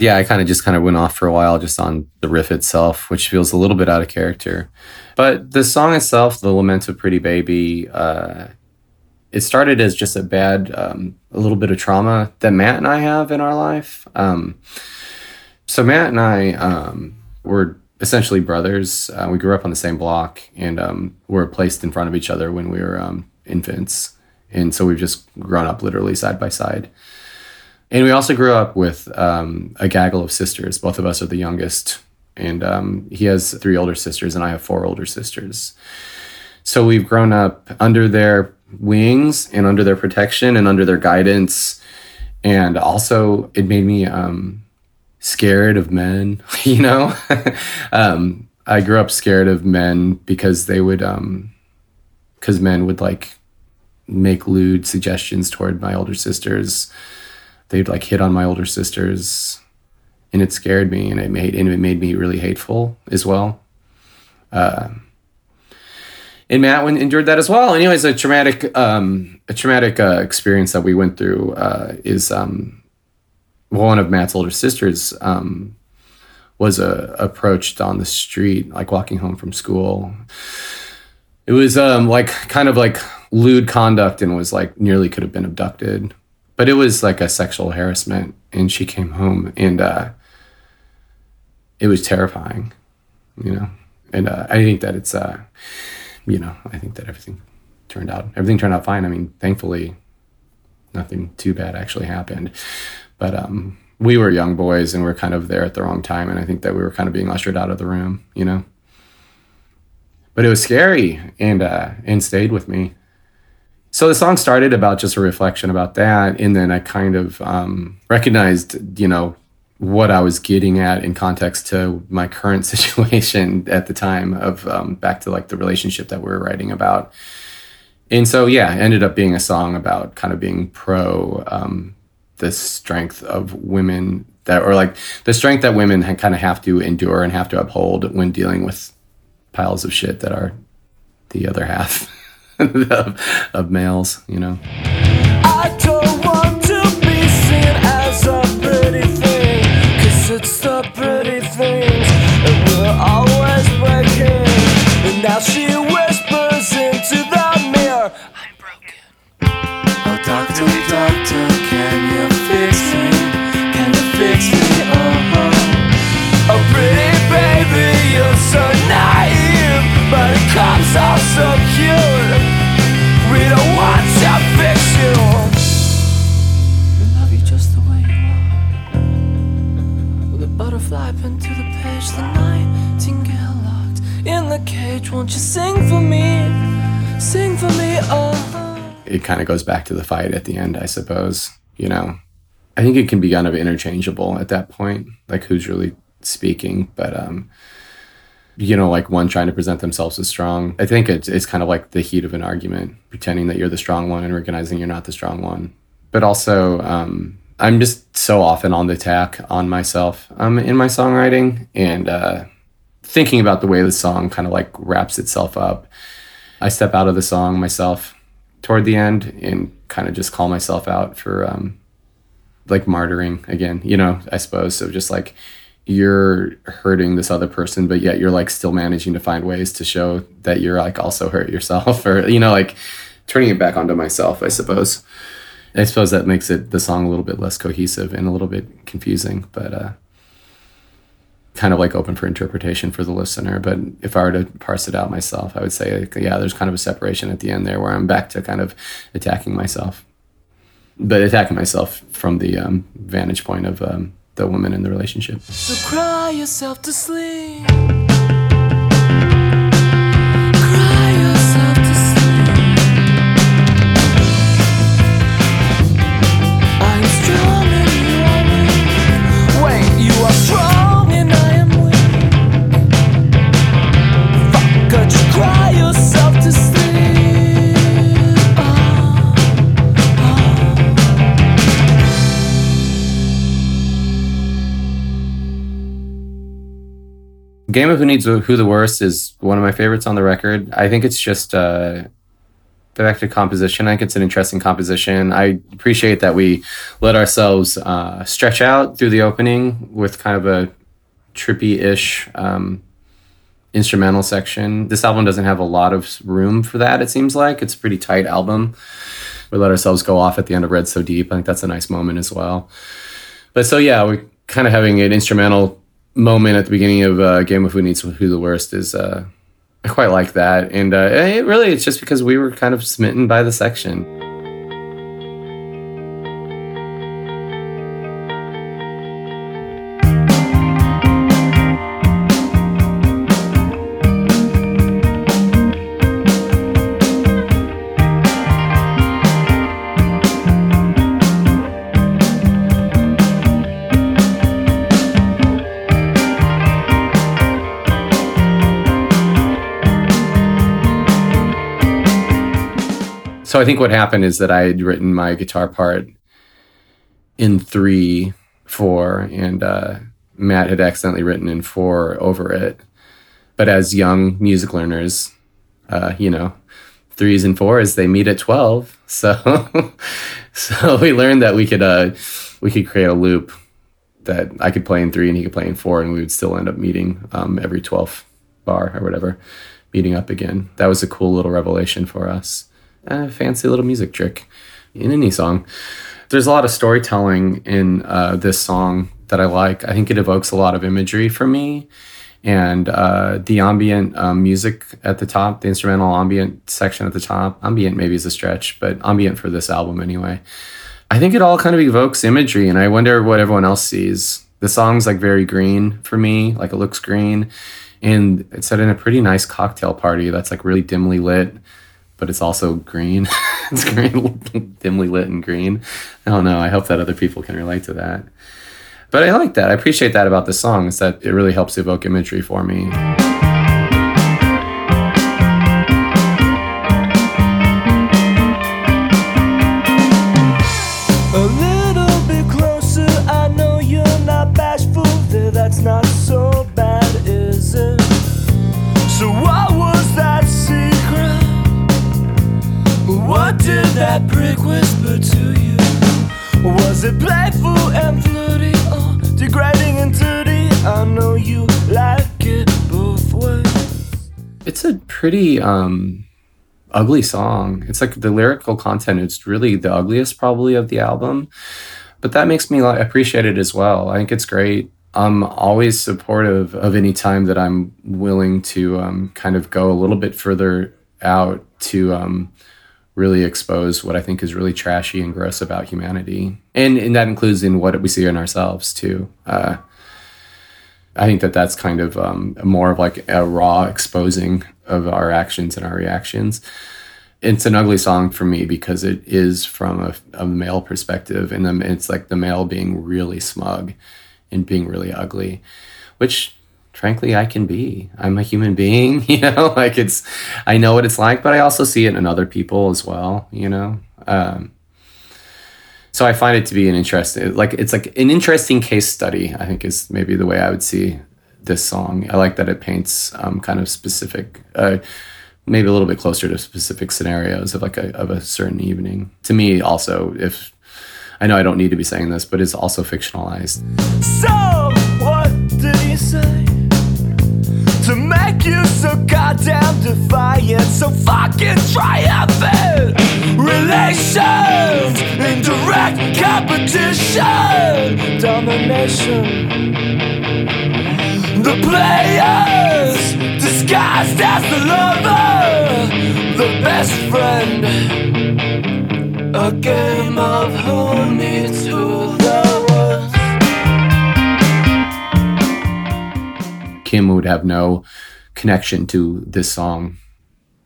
Yeah, I kind of just kind of went off for a while just on the riff itself, which feels a little bit out of character. But the song itself, the Lament of Pretty Baby, uh, it started as just a bad, um, a little bit of trauma that Matt and I have in our life. Um, so Matt and I um, were essentially brothers. Uh, we grew up on the same block and um, were placed in front of each other when we were um, infants, and so we've just grown up literally side by side. And we also grew up with um, a gaggle of sisters. Both of us are the youngest. And um, he has three older sisters, and I have four older sisters. So we've grown up under their wings and under their protection and under their guidance. And also, it made me um, scared of men, you know? um, I grew up scared of men because they would, because um, men would like make lewd suggestions toward my older sisters they'd like hit on my older sisters and it scared me and it made and it made me really hateful as well uh, and Matt endured that as well. Anyways, a traumatic, um, a traumatic uh, experience that we went through uh, is um, one of Matt's older sisters um, was uh, approached on the street, like walking home from school. It was um, like kind of like lewd conduct and was like nearly could have been abducted but it was like a sexual harassment and she came home and uh, it was terrifying you know? And uh, i think that it's uh, you know i think that everything turned out everything turned out fine. I mean thankfully nothing too bad actually happened. But um, we were young boys and we are kind of there at the wrong time and i think that we were kind of being ushered out of the room you know? But it was scary and uh, and stayed with me so the song started about just a reflection about that and then i kind of um, recognized you know what i was getting at in context to my current situation at the time of um, back to like the relationship that we were writing about. And so yeah ended up being a song about kind of being pro um, the strength of women that or like the strength that women kind of have to endure and have to uphold when dealing with piles of shit that are the other half of, of males, you know. I don't want to be seen as a pretty thing, cause it's the It kind of goes back to the fight at the end, I suppose. You know, I think it can be kind of interchangeable at that point, like who's really speaking. But um, you know, like one trying to present themselves as strong. I think it's, it's kind of like the heat of an argument, pretending that you're the strong one and recognizing you're not the strong one. But also, um, I'm just so often on the attack on myself um, in my songwriting and uh, thinking about the way the song kind of like wraps itself up. I step out of the song myself toward the end and kind of just call myself out for um, like martyring again, you know, I suppose. So just like, you're hurting this other person but yet you're like still managing to find ways to show that you're like also hurt yourself or you know like turning it back onto myself i suppose i suppose that makes it the song a little bit less cohesive and a little bit confusing but uh kind of like open for interpretation for the listener but if i were to parse it out myself i would say yeah there's kind of a separation at the end there where i'm back to kind of attacking myself but attacking myself from the um, vantage point of um, the woman in the relationship. So cry yourself to sleep. Game of Who Needs Who the Worst is one of my favorites on the record. I think it's just uh, back to composition. I think it's an interesting composition. I appreciate that we let ourselves uh, stretch out through the opening with kind of a trippy-ish um, instrumental section. This album doesn't have a lot of room for that. It seems like it's a pretty tight album. We let ourselves go off at the end of Red So Deep. I think that's a nice moment as well. But so yeah, we're kind of having an instrumental moment at the beginning of uh, Game of Who Needs Who the Worst is. Uh, I quite like that, and uh, it really it's just because we were kind of smitten by the section. I think what happened is that I had written my guitar part in three, four, and uh, Matt had accidentally written in four over it. But as young music learners, uh, you know, threes and fours they meet at twelve. So, so we learned that we could uh, we could create a loop that I could play in three and he could play in four, and we would still end up meeting um, every twelfth bar or whatever, meeting up again. That was a cool little revelation for us a fancy little music trick in any song. There's a lot of storytelling in uh, this song that I like. I think it evokes a lot of imagery for me. And uh, the ambient um, music at the top, the instrumental ambient section at the top, ambient maybe is a stretch, but ambient for this album anyway. I think it all kind of evokes imagery, and I wonder what everyone else sees. The song's like very green for me, like it looks green, and it's set in a pretty nice cocktail party that's like really dimly lit but it's also green. it's green, dimly lit and green. I don't know. I hope that other people can relate to that. But I like that. I appreciate that about the song is that it really helps evoke imagery for me. That prick whisper to you? Was it playful and flirty or degrading and dirty? I know you like it both ways. It's a pretty um, ugly song. It's like the lyrical content, it's really the ugliest probably of the album. But that makes me like, appreciate it as well. I think it's great. I'm always supportive of any time that I'm willing to um, kind of go a little bit further out to um, really expose what I think is really trashy and gross about humanity. And, and that includes in what we see in ourselves too. Uh, I think that that's kind of um, more of like a raw exposing of our actions and our reactions. It's an ugly song for me because it is from a, a male perspective, and it's like the male being really smug and being really ugly, which frankly I can be. I'm a human being, you know. Like it's, I know what it's like, but I also see it in other people as well, you know. Um, so I find it to be an interesting, like it's like an interesting case study. I think is maybe the way I would see this song. I like that it paints um, kind of specific, uh, maybe a little bit closer to specific scenarios of like a of a certain evening. To me, also, if I know I don't need to be saying this, but it's also fictionalized. So, what did he say? To make you so goddamn defiant, so fucking triumphant. Relations in direct competition, domination. The players disguised as the lover, the best friend. A game of who needs Kim would have no connection to this song.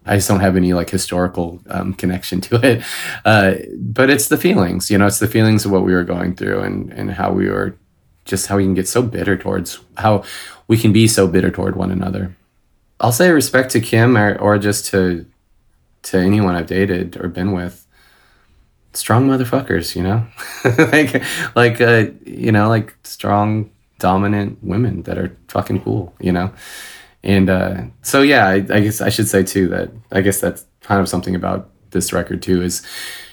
I just don't have any like historical um, connection to it. Uh, but it's the feelings, you know, it's the feelings of what we were going through and, and how we were just how we can get so bitter towards how we can be so bitter toward one another. I'll say respect to Kim or, or just to to anyone I've dated or been with. Strong motherfuckers, you know, like like uh, you know like strong dominant women that are fucking cool, you know. And uh, so yeah, I, I guess I should say too that I guess that's kind of something about this record too is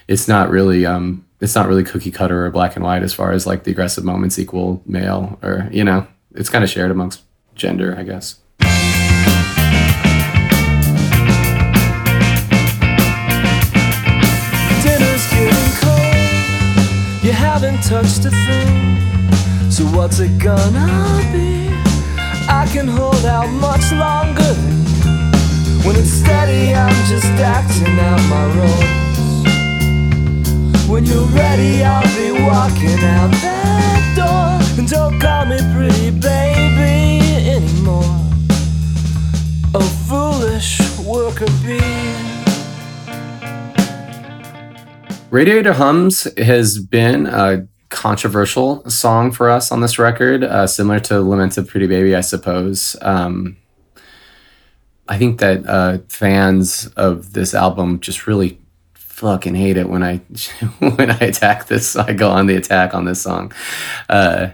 it's not really um it's not really cookie cutter or black and white as far as like the aggressive moments equal male or you know it's kind of shared amongst gender i guess Dinner's getting cold. You haven't touched a thing. So what's it gonna be? I can hold out much longer. When it's steady, I'm just acting out my roles. When you're ready, I'll be walking out that door. And don't call me pretty baby anymore. A foolish worker bee. Radiator Hums has been a controversial song for us on this record, uh, similar to Lament of Pretty Baby, I suppose. Um, I think that uh, fans of this album just really fucking hate it when I when I attack this. I go on the attack on this song. Uh,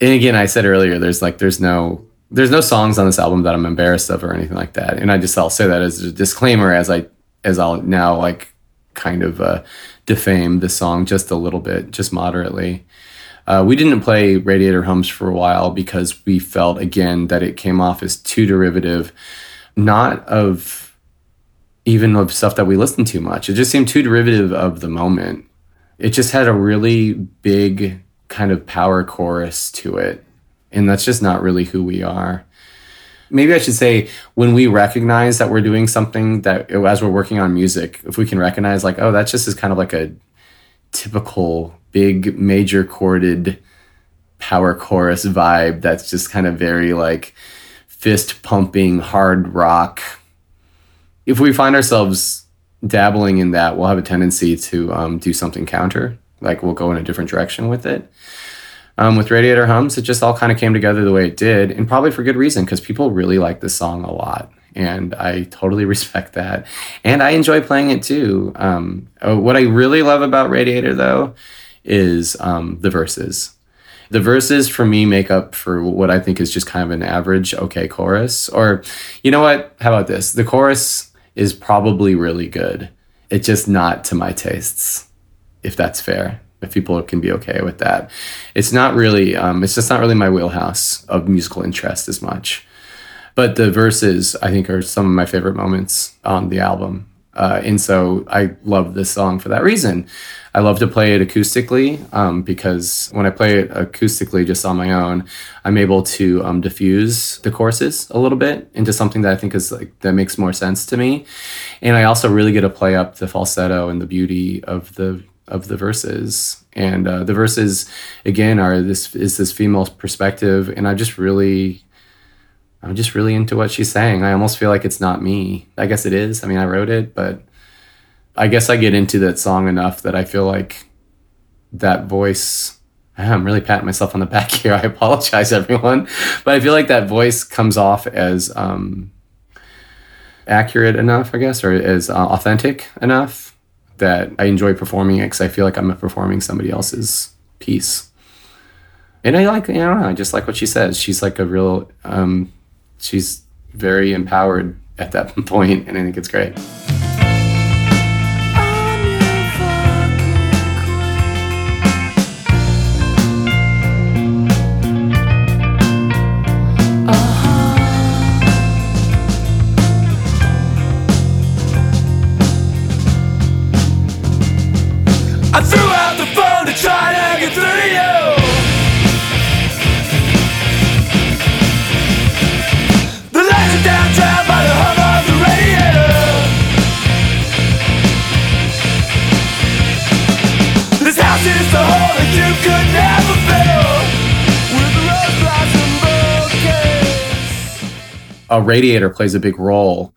and again, I said earlier, there's like there's no there's no songs on this album that I'm embarrassed of or anything like that. And I just I'll say that as a disclaimer as I as I'll now like kind of uh, defame the song just a little bit, just moderately. Uh, we didn't play Radiator Hums for a while because we felt again that it came off as too derivative, not of even of stuff that we listened to much. It just seemed too derivative of the moment. It just had a really big kind of power chorus to it. And that's just not really who we are maybe I should say when we recognize that we're doing something that as we're working on music, if we can recognize like, oh, that just is kind of like a typical big major chorded power chorus vibe that's just kind of very like fist pumping hard rock. If we find ourselves dabbling in that, we'll have a tendency to um, do something counter. Like we'll go in a different direction with it um, with Radiator Hums, it just all kind of came together the way it did, and probably for good reason because people really like this song a lot. And I totally respect that. And I enjoy playing it too. Um, oh, what I really love about Radiator, though, is um, the verses. The verses for me make up for what I think is just kind of an average okay chorus. Or, you know what? How about this? The chorus is probably really good. It's just not to my tastes, if that's fair if people can be okay with that. It's not really, um, it's just not really my wheelhouse of musical interest as much. But the verses, I think, are some of my favorite moments on the album. Uh, and so I love this song for that reason. I love to play it acoustically um, because when I play it acoustically just on my own, I'm able to um, diffuse the choruses a little bit into something that I think is like that makes more sense to me. And I also really get to play up the falsetto and the beauty of the of the verses. And uh, the verses again are this is this female perspective. And i just really i'm just really into what she's saying. I almost feel like it's not me. I guess it is. I mean i wrote it but i guess i get into that song enough that i feel like that voice i'm really patting myself on the back here. I apologize everyone. But i feel like that voice comes off as um, accurate enough i guess or as uh, authentic enough that I enjoy performing it because I feel like I'm performing somebody else's piece. And I like, you know, I just like what she says. She's like a real, um, she's very empowered at that point, and I think it's great. A radiator plays a big role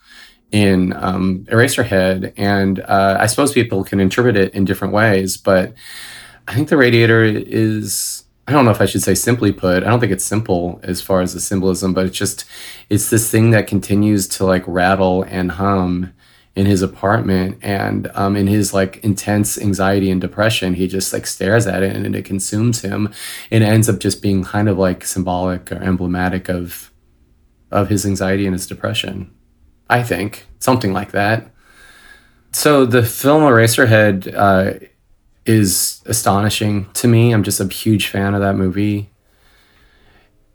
in um, Eraserhead, and uh, I suppose people can interpret it in different ways. But I think the radiator is. I don't know if I should say simply put. I don't think it's simple as far as the symbolism, but it's just it's this thing that continues to like rattle and hum in his apartment and um, in his like intense anxiety and depression he just like stares at it and it consumes him and it ends up just being kind of like symbolic or emblematic of of his anxiety and his depression I think something like that. So the film Eraserhead uh, is astonishing to me. I'm just a huge fan of that movie.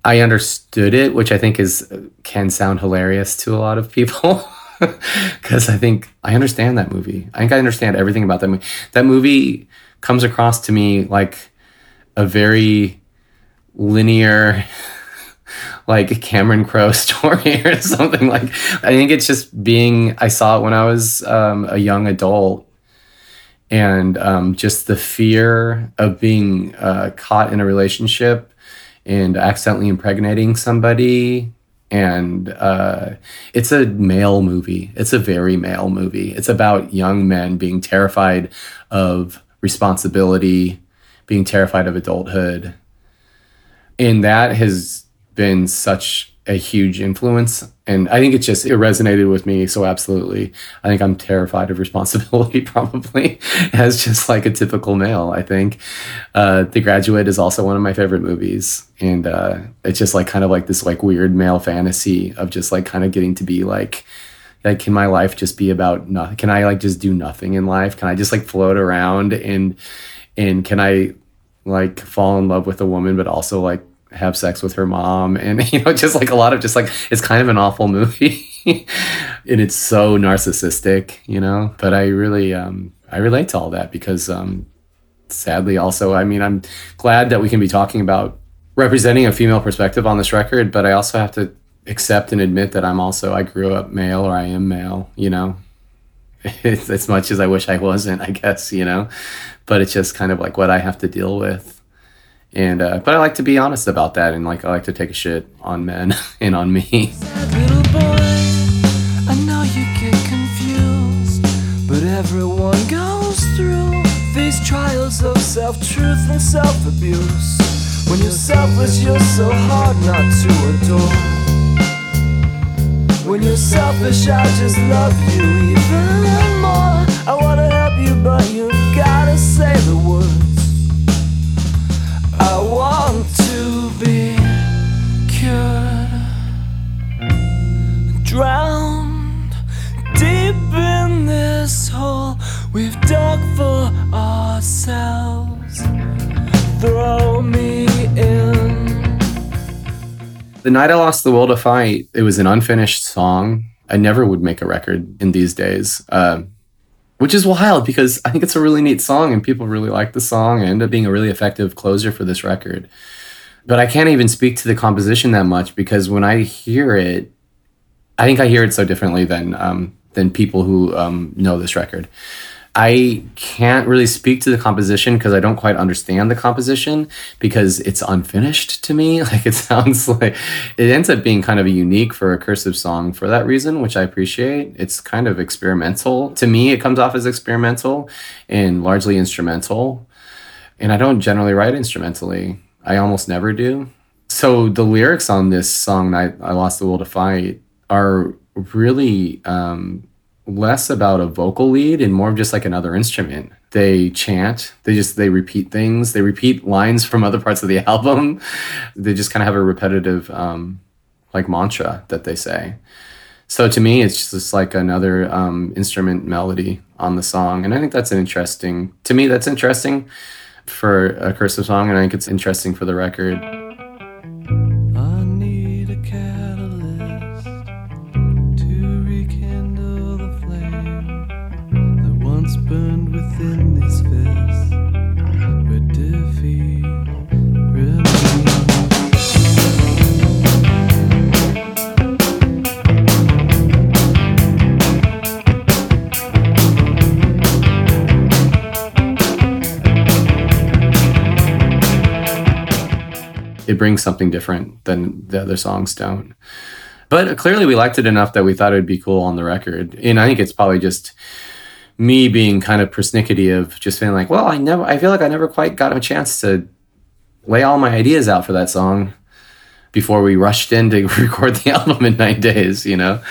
I understood it, which I think is can sound hilarious to a lot of people. Because I think I understand that movie. I think I understand everything about that movie. That movie comes across to me like a very linear like Cameron Crowe story or something like I think it's just being I saw it when I was um, a young adult. And um, just the fear of being uh, caught in a relationship and accidentally impregnating somebody. And uh, it's a male movie. It's a very male movie. It's about young men being terrified of responsibility being terrified of adulthood. And that has been such a huge influence and i think it just it resonated with me so absolutely. I think i'm terrified of responsibility probably as just like a typical male i think. Uh, the graduate is also one of my favorite movies and uh, it's just like kind of like this like weird male fantasy of just like kind of getting to be like like can my life just be about nothing can i like just do nothing in life? Can i just like float around and and can i like fall in love with a woman but also like have sex with her mom and you know just like a lot of just like it's kind of an awful movie. And it's so narcissistic you know? But i really um i relate to all that because um sadly also i mean i'm glad that we can be talking about representing a female perspective on this record but i also have to accept and admit that i'm also i grew up male or i am male you know? It's, as much as i wish i wasn't i guess you know? But it's just kind of like what i have to deal with and uh, but I like to be honest about that, and like I like to take a shit on men and on me. Trials of self truth and self abuse. When you're selfless, you're so hard not to adore. When you're selfish, I just love you even more. I wanna help you, but you gotta say the words. Drowned deep in this hole we've dug for ourselves. Throw me in. The night I lost the will to fight, it was an unfinished song. I never would make a record in these days. Uh, which is wild because I think it's a really neat song and people really like the song and ended up being a really effective closer for this record. But I can't even speak to the composition that much because when I hear it, I think I hear it so differently than um, than people who um, know this record. I can't really speak to the composition because I don't quite understand the composition because it's unfinished to me. Like it sounds like it ends up being kind of a unique for a cursive song for that reason, which I appreciate. It's kind of experimental. To me, it comes off as experimental and largely instrumental. And I don't generally write instrumentally. I almost never do. So the lyrics on this song, I, I Lost the Will to Fight, are really um, less about a vocal lead and more of just like another instrument. They chant, they just they repeat things, they repeat lines from other parts of the album. They just kind of have a repetitive um, like mantra that they say. So to me, it's just like another um, instrument melody on the song, and I think that's an interesting. To me, that's interesting for a cursive song, and I think it's interesting for the record. It brings something different than the other songs don't. But clearly, we liked it enough that we thought it would be cool on the record. And I think it's probably just me being kind of persnickety of just feeling like, well, I never, I feel like I never quite got a chance to lay all my ideas out for that song before we rushed in to record the album in nine days, you know?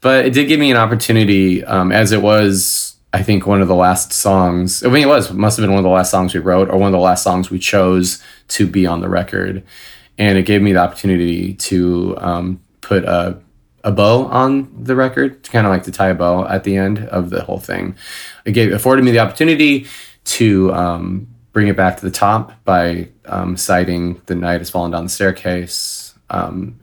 But it did give me an opportunity, um, as it was, I think, one of the last songs. I mean, it was, must have been one of the last songs we wrote or one of the last songs we chose to be on the record. And it gave me the opportunity to um, put a, a bow on the record, to kind of like to tie a bow at the end of the whole thing. It gave afforded me the opportunity to um, bring it back to the top by um, citing "The Night Has Fallen Down the Staircase" um,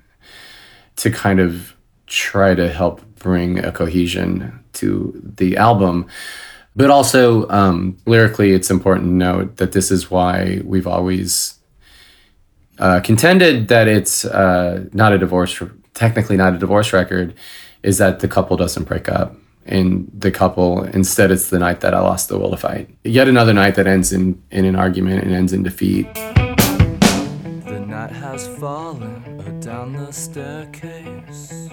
to kind of try to help bring a cohesion to the album. But also, um, lyrically, it's important to note that this is why we've always uh, contended that it's uh, not a divorce, technically not a divorce record, is that the couple doesn't break up. And the couple, instead, it's the night that I lost the will to fight. Yet another night that ends in, in an argument and ends in defeat. The night has fallen down the staircase.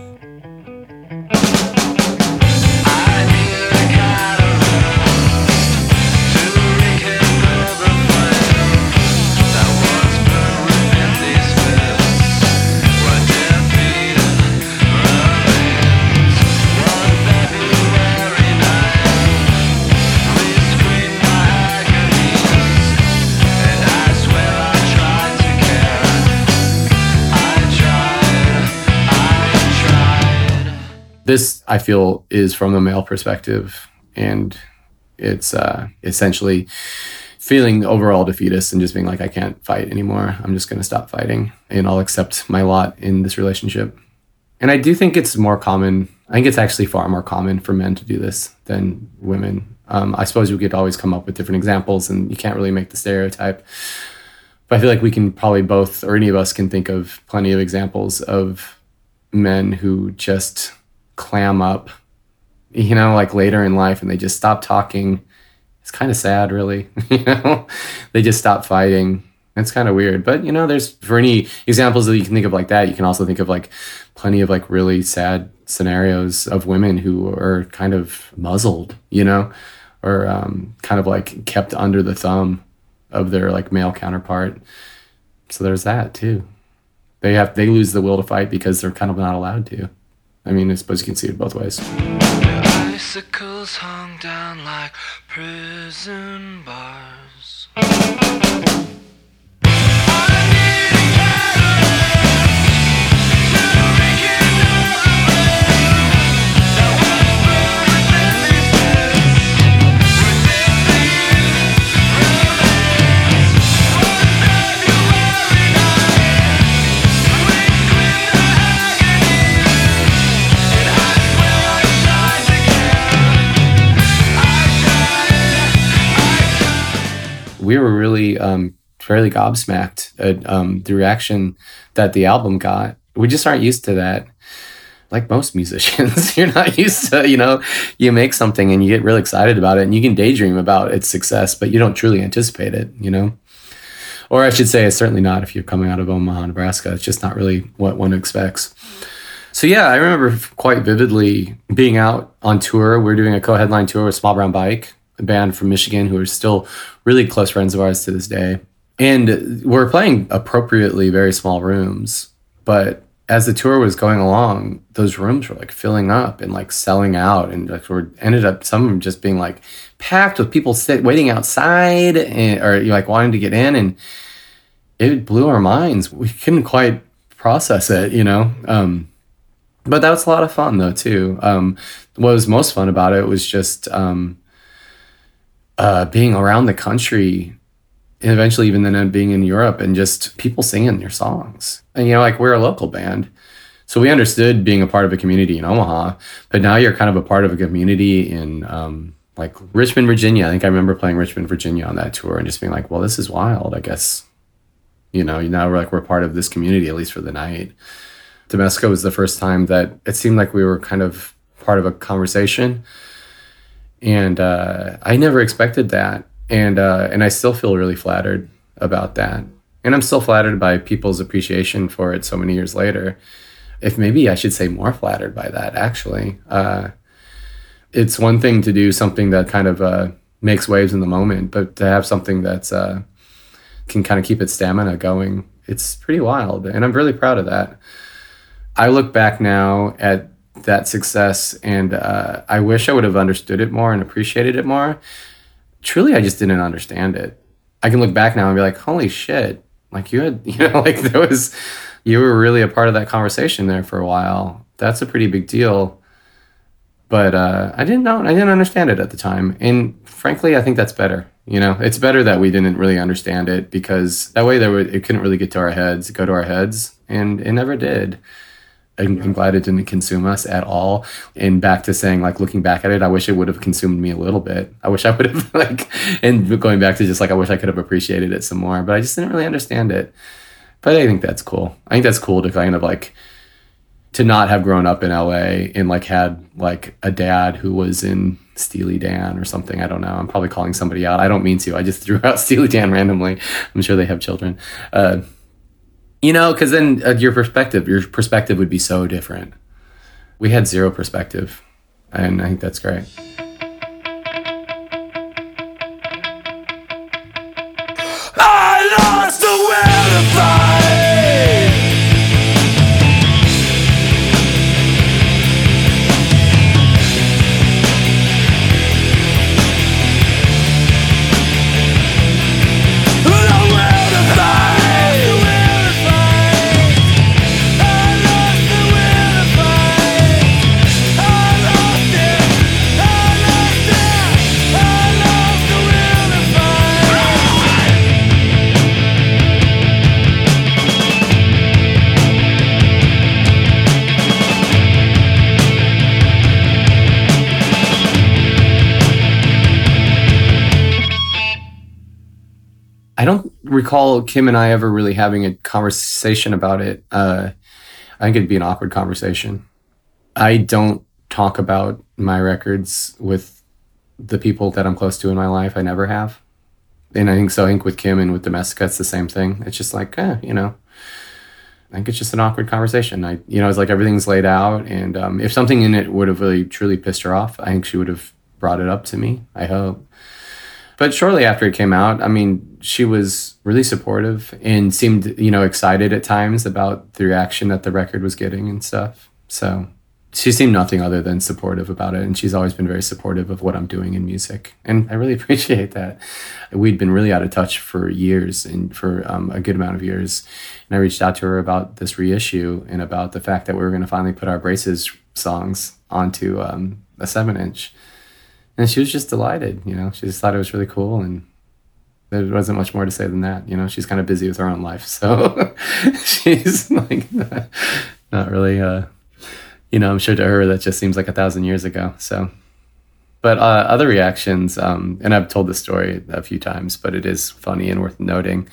This I feel is from a male perspective, and it's uh, essentially feeling overall defeatist and just being like, I can't fight anymore. I'm just going to stop fighting, and I'll accept my lot in this relationship. And I do think it's more common. I think it's actually far more common for men to do this than women. Um, I suppose you could always come up with different examples, and you can't really make the stereotype. But I feel like we can probably both, or any of us, can think of plenty of examples of men who just clam up, you know, like later in life and they just stop talking. It's kind of sad, really. you know, they just stop fighting. It's kind of weird. But, you know, there's for any examples that you can think of like that, you can also think of like plenty of like really sad scenarios of women who are kind of muzzled, you know, or um, kind of like kept under the thumb of their like male counterpart. So there's that too. They have they lose the will to fight because they're kind of not allowed to. I mean, I suppose you can see it both ways. Icicles hung down like prison bars. We were really um, fairly gobsmacked at um, the reaction that the album got. We just aren't used to that. Like most musicians, you're not used to, you know, you make something and you get really excited about it and you can daydream about its success, but you don't truly anticipate it, you know? Or I should say, it's certainly not if you're coming out of Omaha, Nebraska. It's just not really what one expects. So yeah, I remember quite vividly being out on tour. We are doing a co-headline tour with Small Brown Bike, a band from Michigan who are still really close friends of ours to this day. And we're playing appropriately very small rooms, but as the tour was going along, those rooms were like filling up and like selling out, and like we ended up some of them just being like packed with people sit waiting outside and, or like wanting to get in, and it blew our minds. We couldn't quite process it, you know. Um, but that was a lot of fun though too. Um, what was most fun about it was just um, uh, being around the country and eventually even then being in Europe and just people singing your songs. And, you know, like we're a local band. So we understood being a part of a community in Omaha, but now you're kind of a part of a community in um, like Richmond, Virginia. I think I remember playing Richmond, Virginia on that tour and just being like, well, this is wild. I guess, you know, now we're like, we're part of this community, at least for the night. Domestica was the first time that it seemed like we were kind of part of a conversation and uh, I never expected that, and uh, and I still feel really flattered about that, and I'm still flattered by people's appreciation for it so many years later. If maybe I should say more flattered by that, actually. Uh, it's one thing to do something that kind of uh, makes waves in the moment, but to have something that's uh, can kind of keep its stamina going, it's pretty wild, and I'm really proud of that. I look back now at that success, and uh, I wish I would have understood it more and appreciated it more. Truly, I just didn't understand it. I can look back now and be like, "Holy shit!" Like you had, you know, like there was, you were really a part of that conversation there for a while, That's a pretty big deal. But uh, I didn't know. I didn't understand it at the time, and frankly, I think that's better. You know, it's better that we didn't really understand it because that way there would, it couldn't really get to our heads, go to our heads, and it never did. I'm, I'm glad it didn't consume us at all. And back to saying, like, looking back at it, I wish it would have consumed me a little bit. I wish I would have, like, and going back to just like, I wish I could have appreciated it some more, but I just didn't really understand it. But I think that's cool. I think that's cool to kind of like, to not have grown up in LA and like had like a dad who was in Steely Dan or something. I don't know. I'm probably calling somebody out. I don't mean to. I just threw out Steely Dan randomly. I'm sure they have children. Uh, you know, because then uh, your perspective, your perspective would be so different. We had zero perspective, and I think that's great. Recall Kim and I ever really having a conversation about it. Uh, I think it'd be an awkward conversation. I don't talk about my records with the people that I'm close to in my life. I never have. And I think so. I think with Kim and with Domestica, it's the same thing. It's just like, eh, you know, I think it's just an awkward conversation. I, you know, it's like everything's laid out. And um, if something in it would have really truly pissed her off, I think she would have brought it up to me. I hope. But shortly after it came out, I mean, she was really supportive and seemed, you know, excited at times about the reaction that the record was getting and stuff. So she seemed nothing other than supportive about it. And she's always been very supportive of what I'm doing in music. And I really appreciate that. We'd been really out of touch for years and for um, a good amount of years. And I reached out to her about this reissue and about the fact that we were going to finally put our Braces songs onto um, a seven inch and she was just delighted you know? She just thought it was really cool and there wasn't much more to say than that you know? She's kind of busy with her own life so she's like not really uh you know i'm sure to her that just seems like a thousand years ago so. But uh, other reactions um and i've told this story a few times but it is funny and worth noting.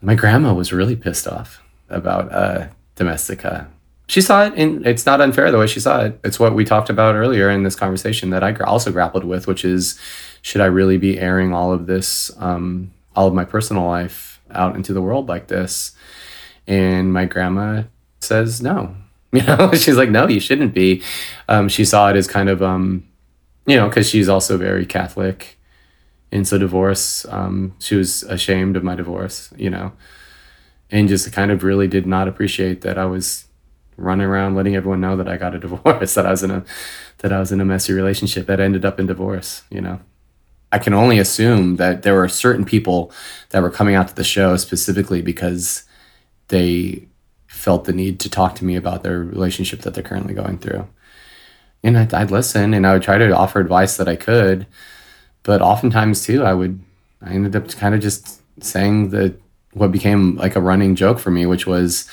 My grandma was really pissed off about uh domestica she saw it and it's not unfair the way she saw it. It's what we talked about earlier in this conversation that i also grappled with which is should i really be airing all of this um, all of my personal life out into the world like this? And my grandma says no. You know she's like no you shouldn't be. Um, she saw it as kind of um, you know because she's also very catholic. And so divorce um, she was ashamed of my divorce you know and just kind of really did not appreciate that i was running around letting everyone know that I got a divorce, that I was in a that I was in a messy relationship that ended up in divorce, you know. I can only assume that there were certain people that were coming out to the show specifically because they felt the need to talk to me about their relationship that they're currently going through. And I'd, I'd listen and I would try to offer advice that I could. But oftentimes, too, I would, I ended up kind of just saying the, what became like a running joke for me, which was,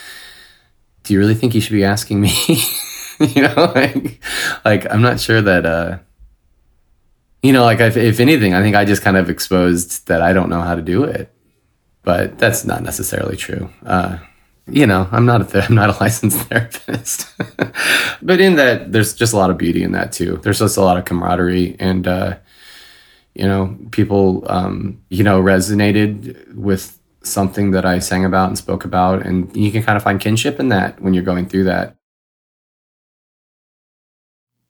do you really think you should be asking me? you know, like, like I'm not sure that, uh, you know, like if, if anything, I think I just kind of exposed that I don't know how to do it, but that's not necessarily true. Uh, you know, I'm not a th- I'm not a licensed therapist, but in that, there's just a lot of beauty in that too. There's just a lot of camaraderie and, uh, you know, people, um, you know, resonated with something that I sang about and spoke about. And you can kind of find kinship in that when you're going through that.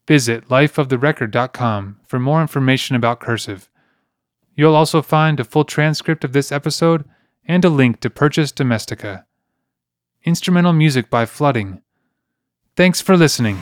Visit lifeoftherecord.com for more information about Cursive. You'll also find a full transcript of this episode and a link to purchase Domestica. Instrumental music by Flooding. Thanks for listening.